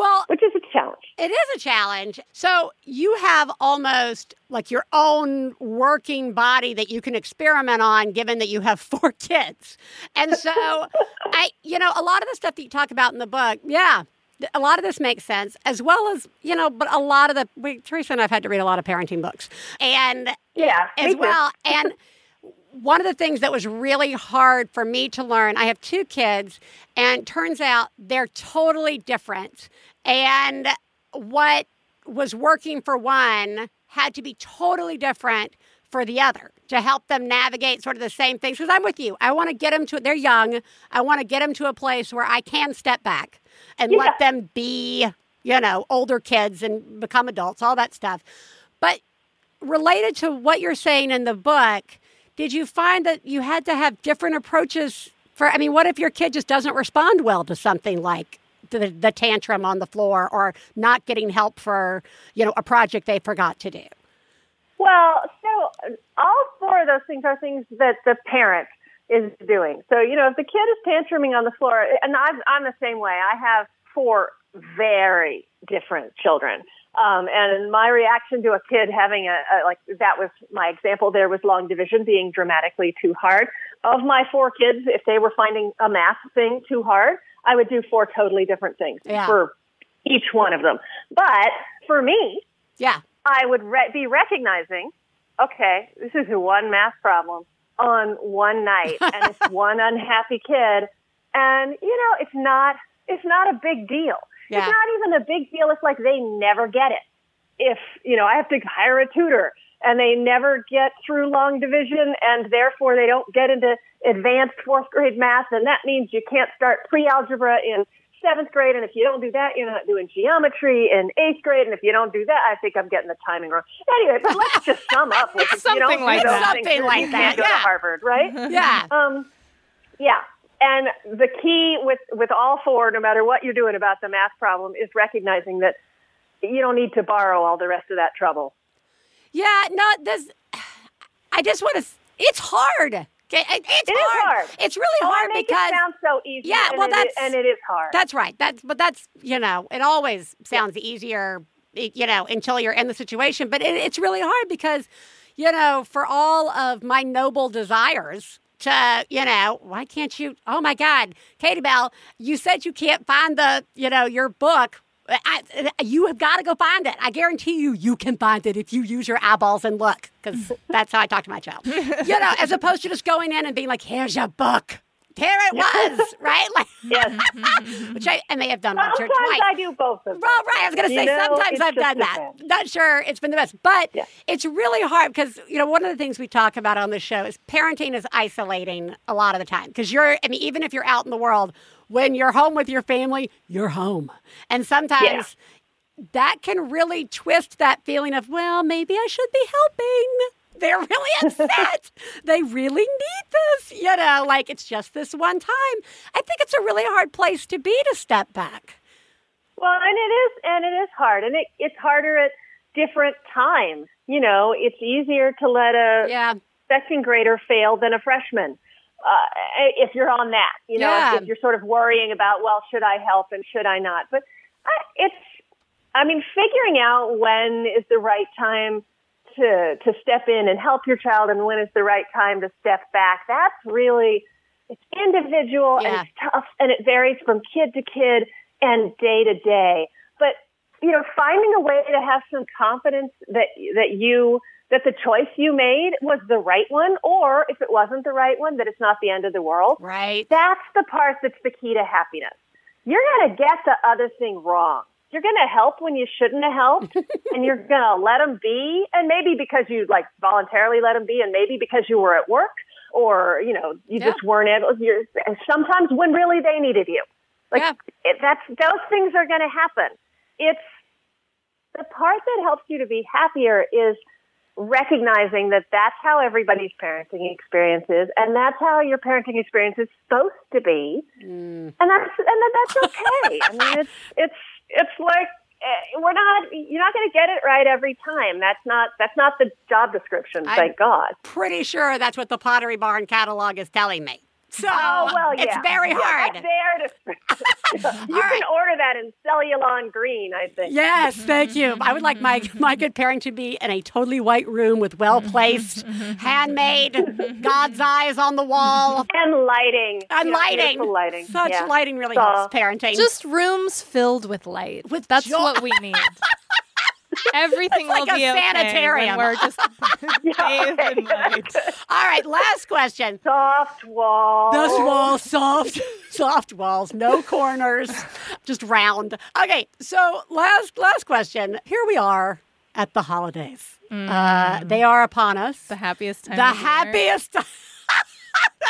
Well, which is a challenge. It is a challenge. So you have almost like your own working body that you can experiment on, given that you have four kids. And so, I, you know, a lot of the stuff that you talk about in the book, yeah, a lot of this makes sense, as well as you know, but a lot of the we, Theresa and I've had to read a lot of parenting books, and Yeah, as well, and. One of the things that was really hard for me to learn, I have two kids, and turns out they're totally different. And what was working for one had to be totally different for the other to help them navigate sort of the same things. Because I'm with you. I want to get them to, they're young. I want to get them to a place where I can step back and let them be, you know, older kids and become adults, all that stuff. But related to what you're saying in the book, did you find that you had to have different approaches for? I mean, what if your kid just doesn't respond well to something like the, the tantrum on the floor or not getting help for, you know, a project they forgot to do? Well, so all four of those things are things that the parent is doing. So, you know, if the kid is tantruming on the floor, and I'm, I'm the same way, I have four very different children. Um, and my reaction to a kid having a, a, like, that was my example there was long division being dramatically too hard. Of my four kids, if they were finding a math thing too hard, I would do four totally different things Yeah. for each one of them. But for me, Yeah. I would re- be recognizing, okay, this is one math problem on one night, and it's one unhappy kid, and you know, it's not, it's not a big deal. Yeah. It's not even a big deal. It's like they never get it. If you know, I have to hire a tutor, and they never get through long division, and therefore they don't get into advanced fourth grade math, and that means you can't start pre-algebra in seventh grade, and if you don't do that, you're not doing geometry in eighth grade, and if you don't do that, I think I'm getting the timing wrong. Anyway, but let's just sum up with if you something like that. Something like you that, yeah. to Harvard, right? Yeah. Um, yeah. And the key with, with all four, no matter what you're doing about the math problem, is recognizing that you don't need to borrow all the rest of that trouble. Yeah. No, this, I just want to, it's hard. Okay, it- It's It is hard. It's really Oh, hard because it sound so easy. Yeah, well, it that's- and it is hard. That's right. That's but that's you know it always sounds easier you know until you're in the situation, but it, it's really hard because you know for all of my noble desires to you know why can't you? Oh my God, Katie Bell, you said you can't find the you know your book. Uh, I, uh, you have got to go find it. I guarantee you, you can find it if you use your eyeballs and look, because that's how I talk to my child. You know, as opposed to just going in and being like, "Here's your book." Here it was, right? Like, yes. which I, I may have done once or Sometimes twice. I do both of them. Well, right. I was going to You say know, sometimes I've done that. depends. Not sure it's been the best, but Yeah. it's really hard because you know one of the things we talk about on the show is parenting is isolating a lot of the time because you're. I mean, even if you're out in the world, when you're home with your family, you're home, and sometimes. That can really twist that feeling of, well, maybe I should be helping They're really upset. they really need this, you know, like it's just this one time. I think it's a really hard place to be to step back. Well, and it is, and it is hard, and it, it's harder at different times. You know, it's easier to let a Yeah. second grader fail than a freshman. Uh, if you're on that, you know, Yeah. if, if you're sort of worrying about, well, should I help and should I not? But I, it's, I mean, figuring out when is the right time to to step in and help your child, and when is the right time to step back. That's really it's individual Yeah. and it's tough, and it varies from kid to kid and day to day. But you know, finding a way to have some confidence that that you that the choice you made was the right one, or if it wasn't the right one, that it's not the end of the world. Right. That's the part that's the key to happiness. You're going to get the other thing wrong. You're going to help when you shouldn't have helped, and you're going to let them be. And maybe because you like voluntarily let them be, and maybe because you were at work, or you know you Yeah. just weren't able. You're sometimes when really they needed you. Like Yeah. it, that's those things are going to happen. It's the part that helps you to be happier is recognizing that that's how everybody's parenting experience is, and that's how your parenting experience is supposed to be, and that's and that that's okay. I mean, it's it's it's like eh, we're not you're not going to get it right every time. That's not that's not the job description. Thank God. Pretty sure that's what the Pottery Barn catalog is telling me. So Oh well, yeah, it's very Yeah, hard. That's there to, you All can right. order that in Cellulon Green, I think. Yes, thank you. I would like my mm-hmm. my good pairing to be in a totally white room with well mm-hmm. placed, mm-hmm. handmade, God's eyes on the wall, And lighting. and You know, lighting. beautiful lighting. Such yeah. lighting really So- helps parenting. Just rooms filled with light. With That's joy. what we need. Everything It's like will a be okay sanitarium. when we're just bathed in light. All right, last question. Soft walls. Those walls, soft, soft walls, no corners, just round. Okay, so last last question. Here we are at the holidays. Uh, they are upon us. The happiest time. the of year. happiest the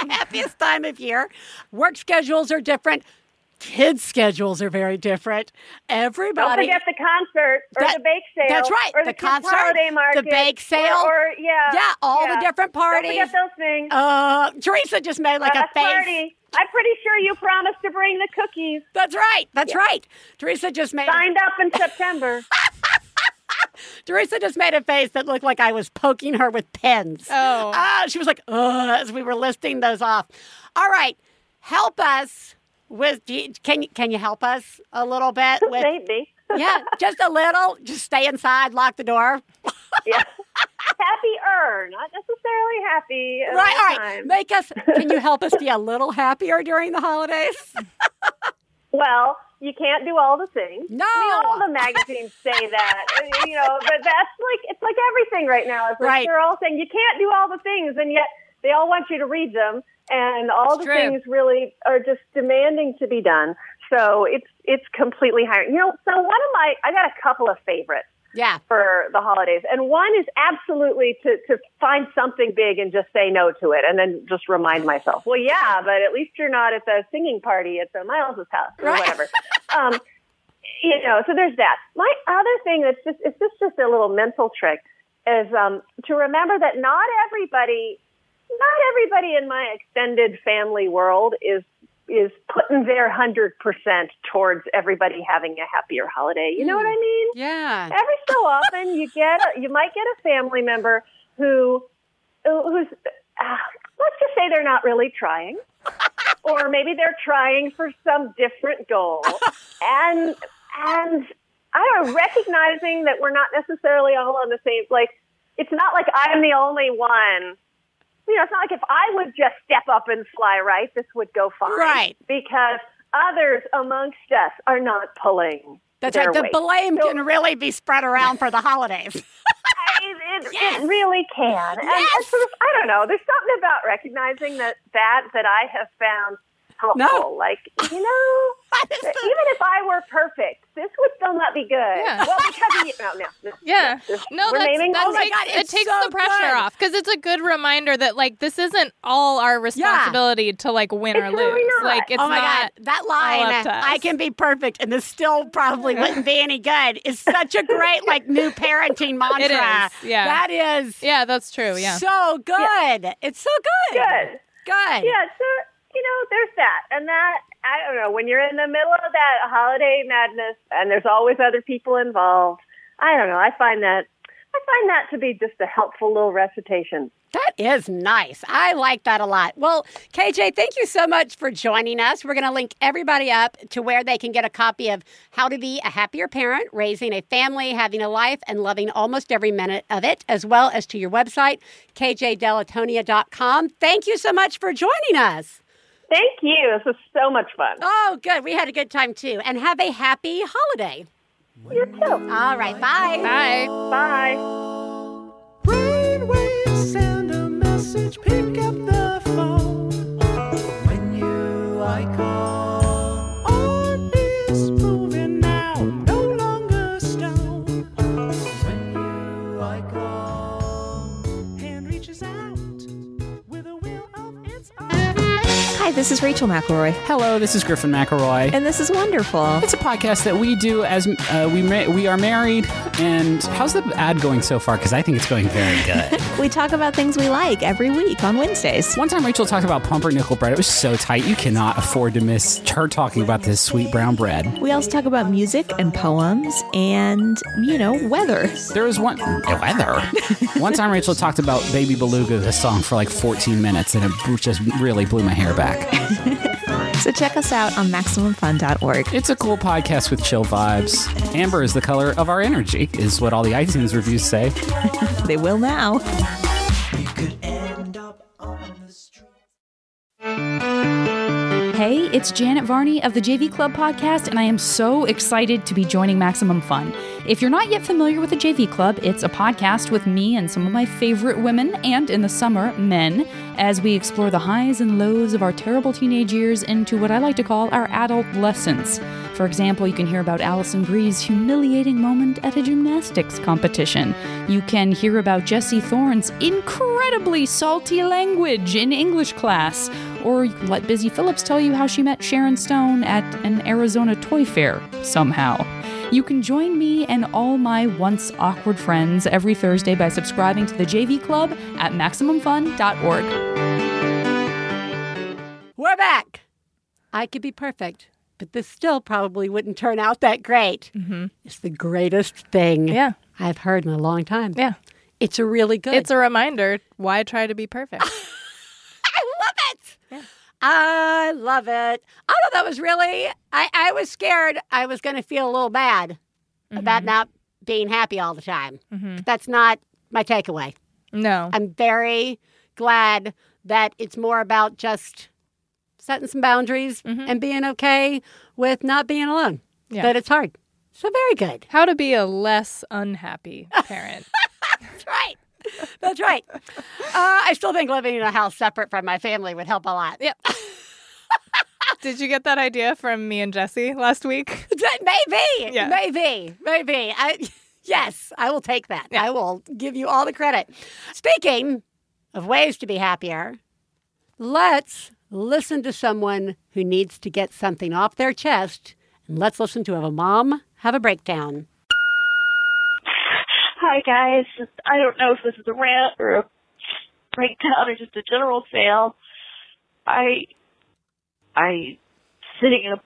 happiest time of year. Work schedules are different. Kids' schedules are very different. Everybody. Don't Everybody. forget the concert or That- the bake sale. that's right, Or the the, kids' concert, holiday the market, bake or- sale. Or, yeah. yeah, all the yeah. different Don't parties. forget those things. Uh, Theresa just made like a face. party. I'm pretty sure you promised to bring the cookies. That's right. That's right. Theresa just made Signed up in September. Theresa just made a face that looked like I was poking her with pens. Oh. Ah, she was like, ugh, as we were listing those off. All right, help us with. you- Can you can you help us a little bit with? Maybe. yeah, just a little. Just stay inside, lock the door. yeah. Happier, not necessarily happy. Right. all right. times. Make us. Can you help us be a little happier during the holidays? Well, you can't do all the things. No. I mean, all the magazines say that, uh, you know, but that's like, it's like everything right now. It's like Right. they're all saying you can't do all the things, and yet they all want you to read them, and all It's the true. things really are just demanding to be done. So it's, it's completely higher. You know, so one of my, I got a couple of favorites Yeah. for the holidays. And one is absolutely to, to find something big and just say no to it and then just remind myself, well, yeah, but at least you're not at the singing party at the Miles's house or Right. whatever. um, you know, so there's that. My other thing that's just, it's just, just a little mental trick is um, to remember that not everybody, not everybody in my extended family world is is putting their hundred percent towards everybody having a happier holiday. You know what I mean? Yeah. every so often you get a, you might get a family member who who's uh, let's just say they're not really trying or maybe they're trying for some different goal and and I don't know, recognizing that we're not necessarily all on the same like it's not like I'm the only one you know, it's not like if I would just step up and fly right, this would go fine. Right. Because others amongst us are not pulling. That's right. The weight. blame So- can really be spread around for the holidays. I- it, Yes. it really can. And uh, Yes. sort of, I don't know. There's something about recognizing that that that I have found helpful. No. Like, you know, That is the- even if I were perfect, this would still not be good. Yeah. Well, because of you. No, no. this- Yeah. this- No, we're that's, naming that Oh my takes, God, it takes so the pressure good. off because it's a good reminder that like this isn't all our responsibility to like win or It's lose. really not. Like it's oh my not. god, that line up to us. "I can be perfect and this still probably wouldn't be any good" is such a great like new parenting mantra. It is, yeah. that is Yeah, that's true. Yeah. so good. It's so good. Good. Good. Yeah, so you know, there's that, and that I don't know when you're in the middle of that holiday madness, and there's always other people involved. I don't know. I find that I find that to be just a helpful little recitation. That is nice. I like that a lot. Well, KJ, thank you so much for joining us. We're going to link everybody up to where they can get a copy of How to Be a Happier Parent, Raising a Family, Having a Life, and Loving Almost Every Minute of It, as well as to your website, kjdellantonia.com. Thank you so much for joining us. Thank you. This was so much fun. Oh, good. We had a good time too. And have a happy holiday. You too. All right. Bye. Bye. Bye. Brainwaves send a message, pick up the phone. When you I call, this is Rachel McElroy, Hello, this is Griffin McElroy. and this is wonderful. It's a podcast that we do as uh, we ma- we are married. And how's the ad going so far? Because I think it's going very good. We talk about things we like every week on Wednesdays. One time, Rachel talked about pumpernickel bread. It was so tight you cannot afford to miss her talking about this sweet brown bread. We also talk about music and poems and, you know, weather. There was one weather. one time, Rachel talked about Baby Beluga, the song, for like 14 minutes, and it just really blew my hair back. So check us out on MaximumFun.org. It's a cool podcast with chill vibes. Amber is the color of our energy, is what all the iTunes reviews say. They will now. You could end up on the street. Hey, it's Janet Varney of the JV Club podcast, and I am so excited to be joining Maximum Fun. If you're not yet familiar with the JV Club, it's a podcast with me and some of my favorite women, and in the summer, men, as we explore the highs and lows of our terrible teenage years into what I like to call our adolescence. For example, you can hear about Alison Brie's humiliating moment at a gymnastics competition. You can hear about Jesse Thorn's incredibly salty language in English class. Or you can let Busy Phillips tell you how she met Sharon Stone at an Arizona toy fair somehow. You can join me and all my once awkward friends every Thursday by subscribing to the JV Club at MaximumFun.org. We're back. I could be perfect, but this still probably wouldn't turn out that great. Mm-hmm. It's the greatest thing Yeah. I've heard in a long time. Yeah. It's a really good. It's a reminder why try to be perfect. I love it. I love it. I thought that was really. I, I was scared I was going to feel a little bad about mm-hmm. not being happy all the time. Mm-hmm. But that's not my takeaway. no. I'm very glad that it's more about just setting some boundaries mm-hmm. and being okay with not being alone. Yeah. That it's hard. So very good. How to be a less unhappy parent. That's right. That's right. Uh, I still think living in a house separate from my family would help a lot. yep. Did you get that idea from me and Jesse last week? Maybe. Yeah. Maybe. Maybe. I, yes, I will take that. I will give you all the credit. Speaking of ways to be happier, let's listen to someone who needs to get something off their chest. And let's listen to have a mom have a breakdown. Hi guys. I don't know if this is a rant or a breakdown or just a general fail. I I sitting in a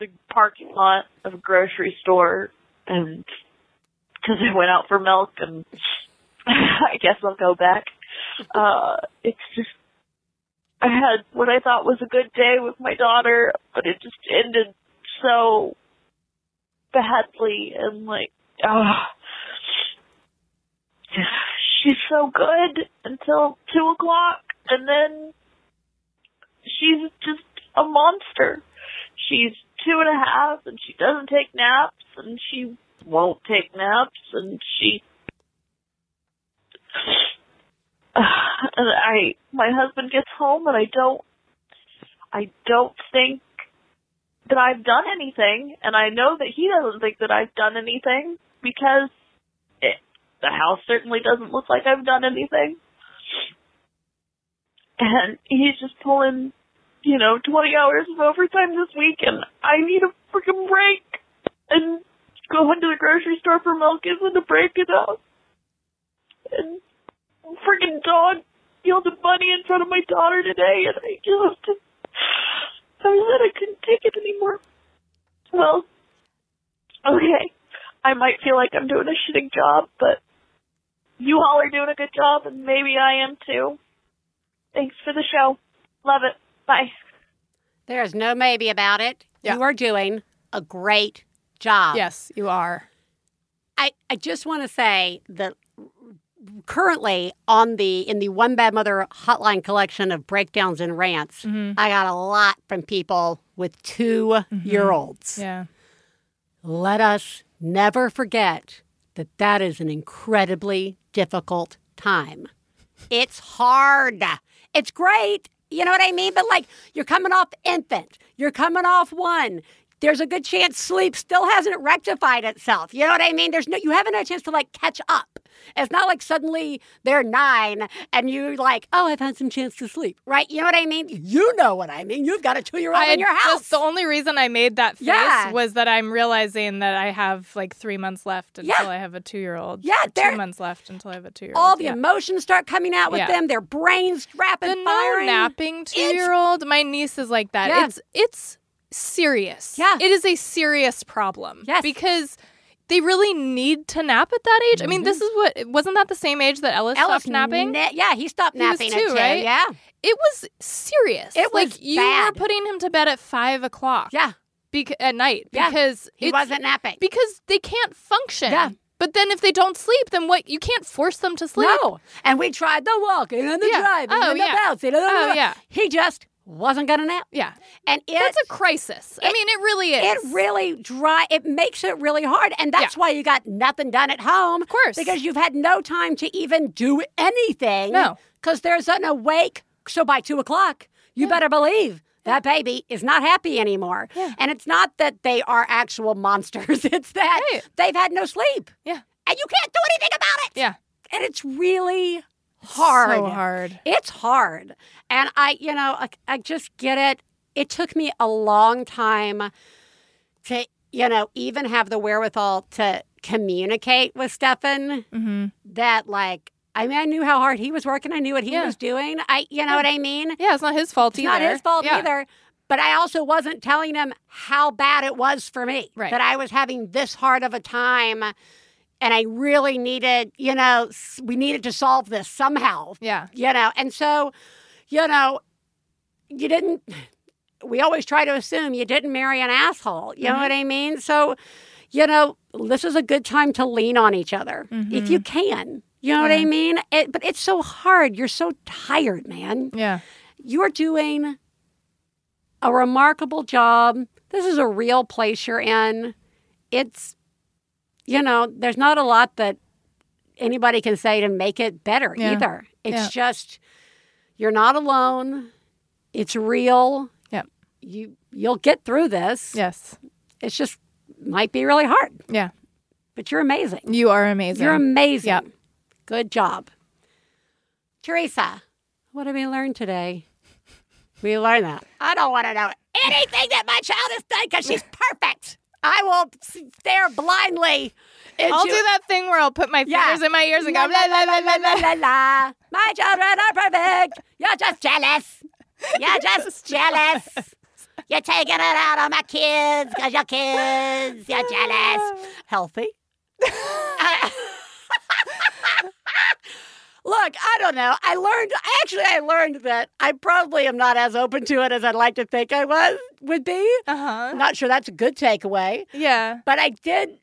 big parking lot of a grocery store and because I went out for milk and I guess I'll go back. Uh it's just I had what I thought was a good day with my daughter, but it just ended so badly and like ah she's so good until two o'clock and then she's just a monster. She's two and a half and she doesn't take naps and she won't take naps and she and I my husband gets home and I don't I don't think that I've done anything, and I know that he doesn't think that I've done anything because the house certainly doesn't look like I've done anything. And he's just pulling, you know, 20 hours of overtime this week, and I need a freaking break. And going to the grocery store for milk isn't a break enough. And freaking dog killed a bunny in front of my daughter today, and I just, I said I couldn't take it anymore. Well, okay, I might feel like I'm doing a shitting job, but you all are doing a good job, and maybe I am too. Thanks for the show. Love it. Bye. There's no maybe about it. You are doing a great job. Yes, you are. I, I just want to say that currently on the in the one bad mother hotline collection of breakdowns and rants Mm-hmm. i got a lot from people with 2 year olds Yeah. let us never forget that that is an incredibly difficult time. It's hard. It's great you know what i mean? But like you're coming off infant. You're coming off one there's a good chance sleep still hasn't rectified itself you know what i mean there's no you haven't had a chance to like catch up it's not like suddenly they're nine and you're like, oh, I've had some chance to sleep, right? You know what I mean? You know what I mean. You've got a two year old in your house. The only reason I made that face Yeah. was that I'm realizing that I have like three months left until Yeah. I have a two year old. Yeah, two months left until I have a two year old. All the emotions start coming out with Yeah. them. Their brains rapid the no firing. napping two year old. My niece is like that. Yeah. It's it's serious. Yeah. it is a serious problem. Yes. because. They really need to nap at that age. I mean, this is what wasn't that the same age that Ellis, Mm-hmm. Ellis stopped napping? na- yeah, he stopped He napping at two, right? Yeah. It was serious. It like was you bad. were putting him to bed at five o'clock. Yeah. bec- at night Yeah. because He wasn't napping. because they can't function. Yeah. But then if they don't sleep, then what? You can't force them to sleep. No. And we tried the walking and the Yeah. driving Oh, and the yeah. bouncing. and the- Oh, yeah. He just wasn't to nap. Yeah. And it, That's a crisis. I mean, it really is. It really dry. It makes it really hard, and that's why you got nothing done at home. Of course, because you've had no time to even do anything. No. because there's an awake. So by two o'clock, you better believe that baby is not happy anymore. Yeah. And it's not that they are actual monsters. It's that Right. they've had no sleep. Yeah. and you can't do anything about it. Yeah. and it's really hard. So hard. It's hard. And I, you know, I, I just get it. It took me a long time to, you know, even have the wherewithal to communicate with Stefan Mm-hmm. that, like, I mean, I knew how hard he was working. I knew what he Yeah. was doing. I, you know what I mean? Yeah, it's not his fault It's either. not his fault Yeah. either. But I also wasn't telling him how bad it was for me. Right. That I was having this hard of a time and I really needed, you know, we needed to solve this somehow. Yeah. You know, and so, you know, you didn't, we always try to assume you didn't marry an asshole. You know Mm-hmm. what I mean? So, you know, this is a good time to lean on each other if you can. You know what I Mm-hmm. Mean? It, but it's so hard. You're so tired, man Yeah. you're doing a remarkable job. This is a real place you're in. It's, you know, there's not a lot that anybody can say to make it better Yeah. either. It's Yeah. just you're not alone. It's real. Yep. You you'll get through this. Yes. It's just might be really hard, Yeah. but you're amazing. You are amazing. You're amazing. Yep. Good job. Theresa, what did we learn today? We learned that. I don't want to know anything that my child has done because she's perfect. I will stare blindly. Into, I'll do that thing where I'll put my Yeah. fingers in my ears and go la, blah, la, la, la, la, la. My children are perfect. You're just jealous. You're just jealous. You're taking it out on my kids because your kids. You're jealous. Healthy. Look, I don't know. I learned actually I learned that I probably am not as open to it as I'd like to think I was would be. Uh-huh. I'm not sure that's a good takeaway. Yeah. But I did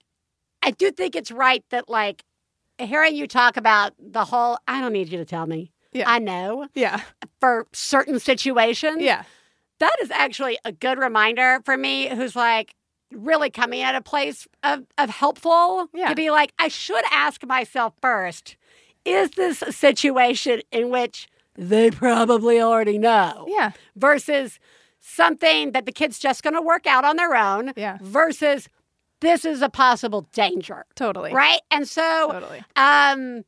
I do think it's right that like hearing you talk about the whole I don't need you to tell me. Yeah. I know Yeah. for certain situations. Yeah. That is actually a good reminder for me who's like really coming at a place of, of helpful Yeah. to be like, I should ask myself first, is this a situation in which they probably already know? Yeah. Versus something that the kid's just going to work out on their own Yeah. versus this is a possible danger. Totally. Right? And so Totally. um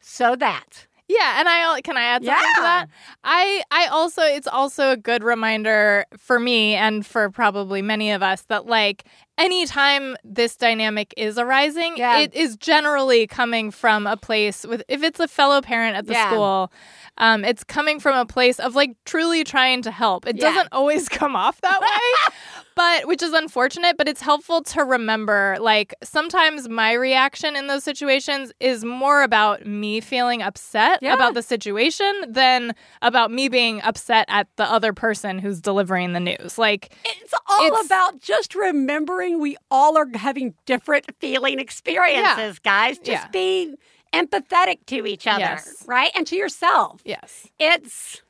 so that Yeah, and I can I add something to that? I I also it's also a good reminder for me and for probably many of us that like anytime this dynamic is arising, Yeah. it is generally coming from a place with if it's a fellow parent at the Yeah. school, um, it's coming from a place of like truly trying to help. It Yeah. doesn't always come off that way. But which is unfortunate, but it's helpful to remember like sometimes my reaction in those situations is more about me feeling upset Yeah. about the situation than about me being upset at the other person who's delivering the news. Like it's all It's- about just remembering we all are having different feeling experiences, guys. Just Yeah. be empathetic to each other, Yes. right? And to yourself. yes. It's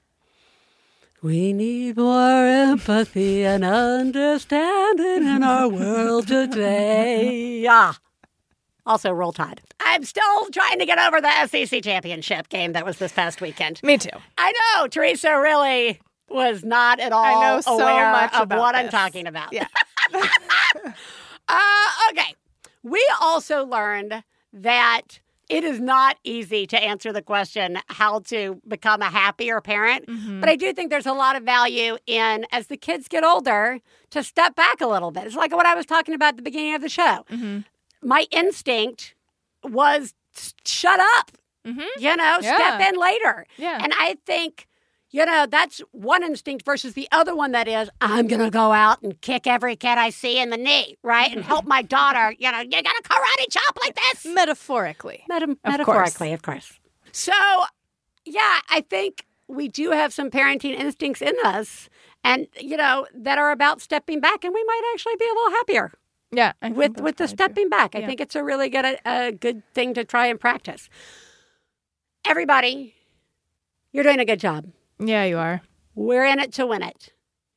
we need more empathy and understanding in our world today. Yeah. Also, roll tide. I'm still trying to get over the SEC championship game that was this past weekend. Me too. I know Theresa really was not at all I know so aware much of about what I'm talking about. Yeah. Uh, okay. We also learned that it is not easy to answer the question how to become a happier parent. Mm-hmm. But I do think there's a lot of value in, as the kids get older, to step back a little bit. It's like what I was talking about at the beginning of the show. Mm-hmm. My instinct was shut up, Mhm. you know, step in later. Yeah. And I think, you know, that's one instinct versus the other one that is, I'm going to go out and kick every kid I see in the knee, right? And help my daughter, you know, you got to karate chop like this. Metaphorically. Meta- Of metaphorically, of course. So, yeah, I think we do have some parenting instincts in us and, you know, that are about stepping back and we might actually be a little happier Yeah. With with the stepping back. I Yeah. think it's a really good a, a good thing to try and practice. Everybody, you're doing a good job. Yeah, you are. We're in it to win it.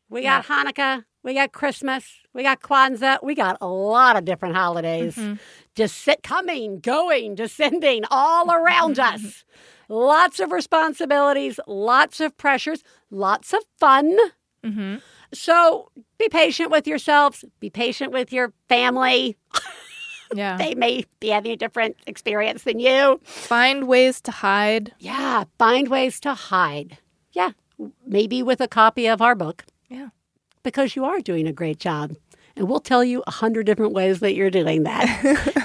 We got Hanukkah, we got Christmas, we got Kwanzaa, we got a lot of different holidays Mm-hmm. just sit coming, going, descending all around us. Lots of responsibilities, lots of pressures, lots of fun. Mm-hmm. So be patient with yourselves, be patient with your family. Yeah. They may be having a different experience than you. Find ways to hide. Yeah, find ways to hide. Yeah, maybe with a copy of our book. Yeah. Because you are doing a great job. And we'll tell you a hundred different ways that you're doing that.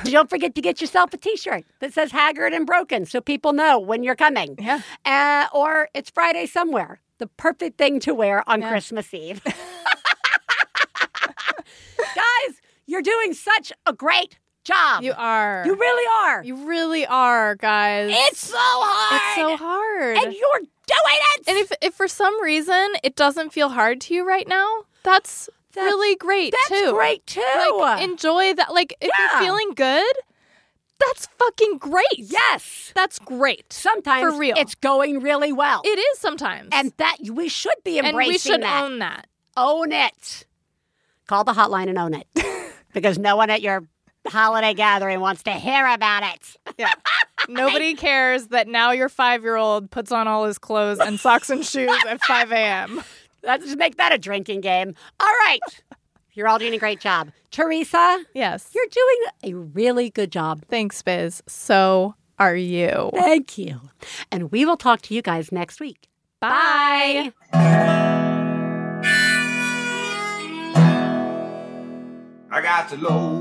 Don't forget to get yourself a t shirt that says haggard and broken so people know when you're coming. Yeah. Uh, or it's Friday somewhere. The perfect thing to wear on Yeah. Christmas Eve. Guys, you're doing such a great job. You are. You really are. You really are, guys. it's so hard. It's so hard. And you're doing it. And if if for some reason it doesn't feel hard to you right now, that's, That's- really great That's too. great too. Like enjoy that. Like if Yeah. you're feeling good, that's fucking great. yes. That's great. Sometimes For real. it's going really well. It is sometimes. and that we should be and embracing we should that. own that. own it. Call the hotline and own it. because no one at your holiday gathering wants to hear about it. Yeah. Nobody cares that now your five year old puts on all his clothes and socks and shoes at 5 a.m. Let's just make that a drinking game. All right. You're all doing a great job. Theresa, Yes. you're doing a really good job. Thanks, Biz. So are you. Thank you. And we will talk to you guys next week. Bye. I got the low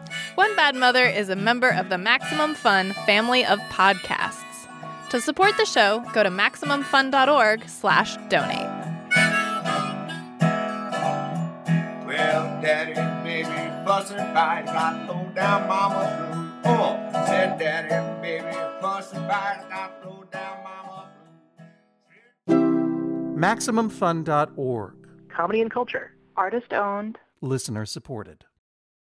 One Bad Mother is a member of the Maximum Fun family of podcasts. To support the show, go to MaximumFun.org slash donate. Well, daddy and baby fussing fight, got low down mama blue. Oh, said daddy and baby fussing fight, got low down mama MaximumFun.org. Comedy and culture. Artist owned. Listener supported.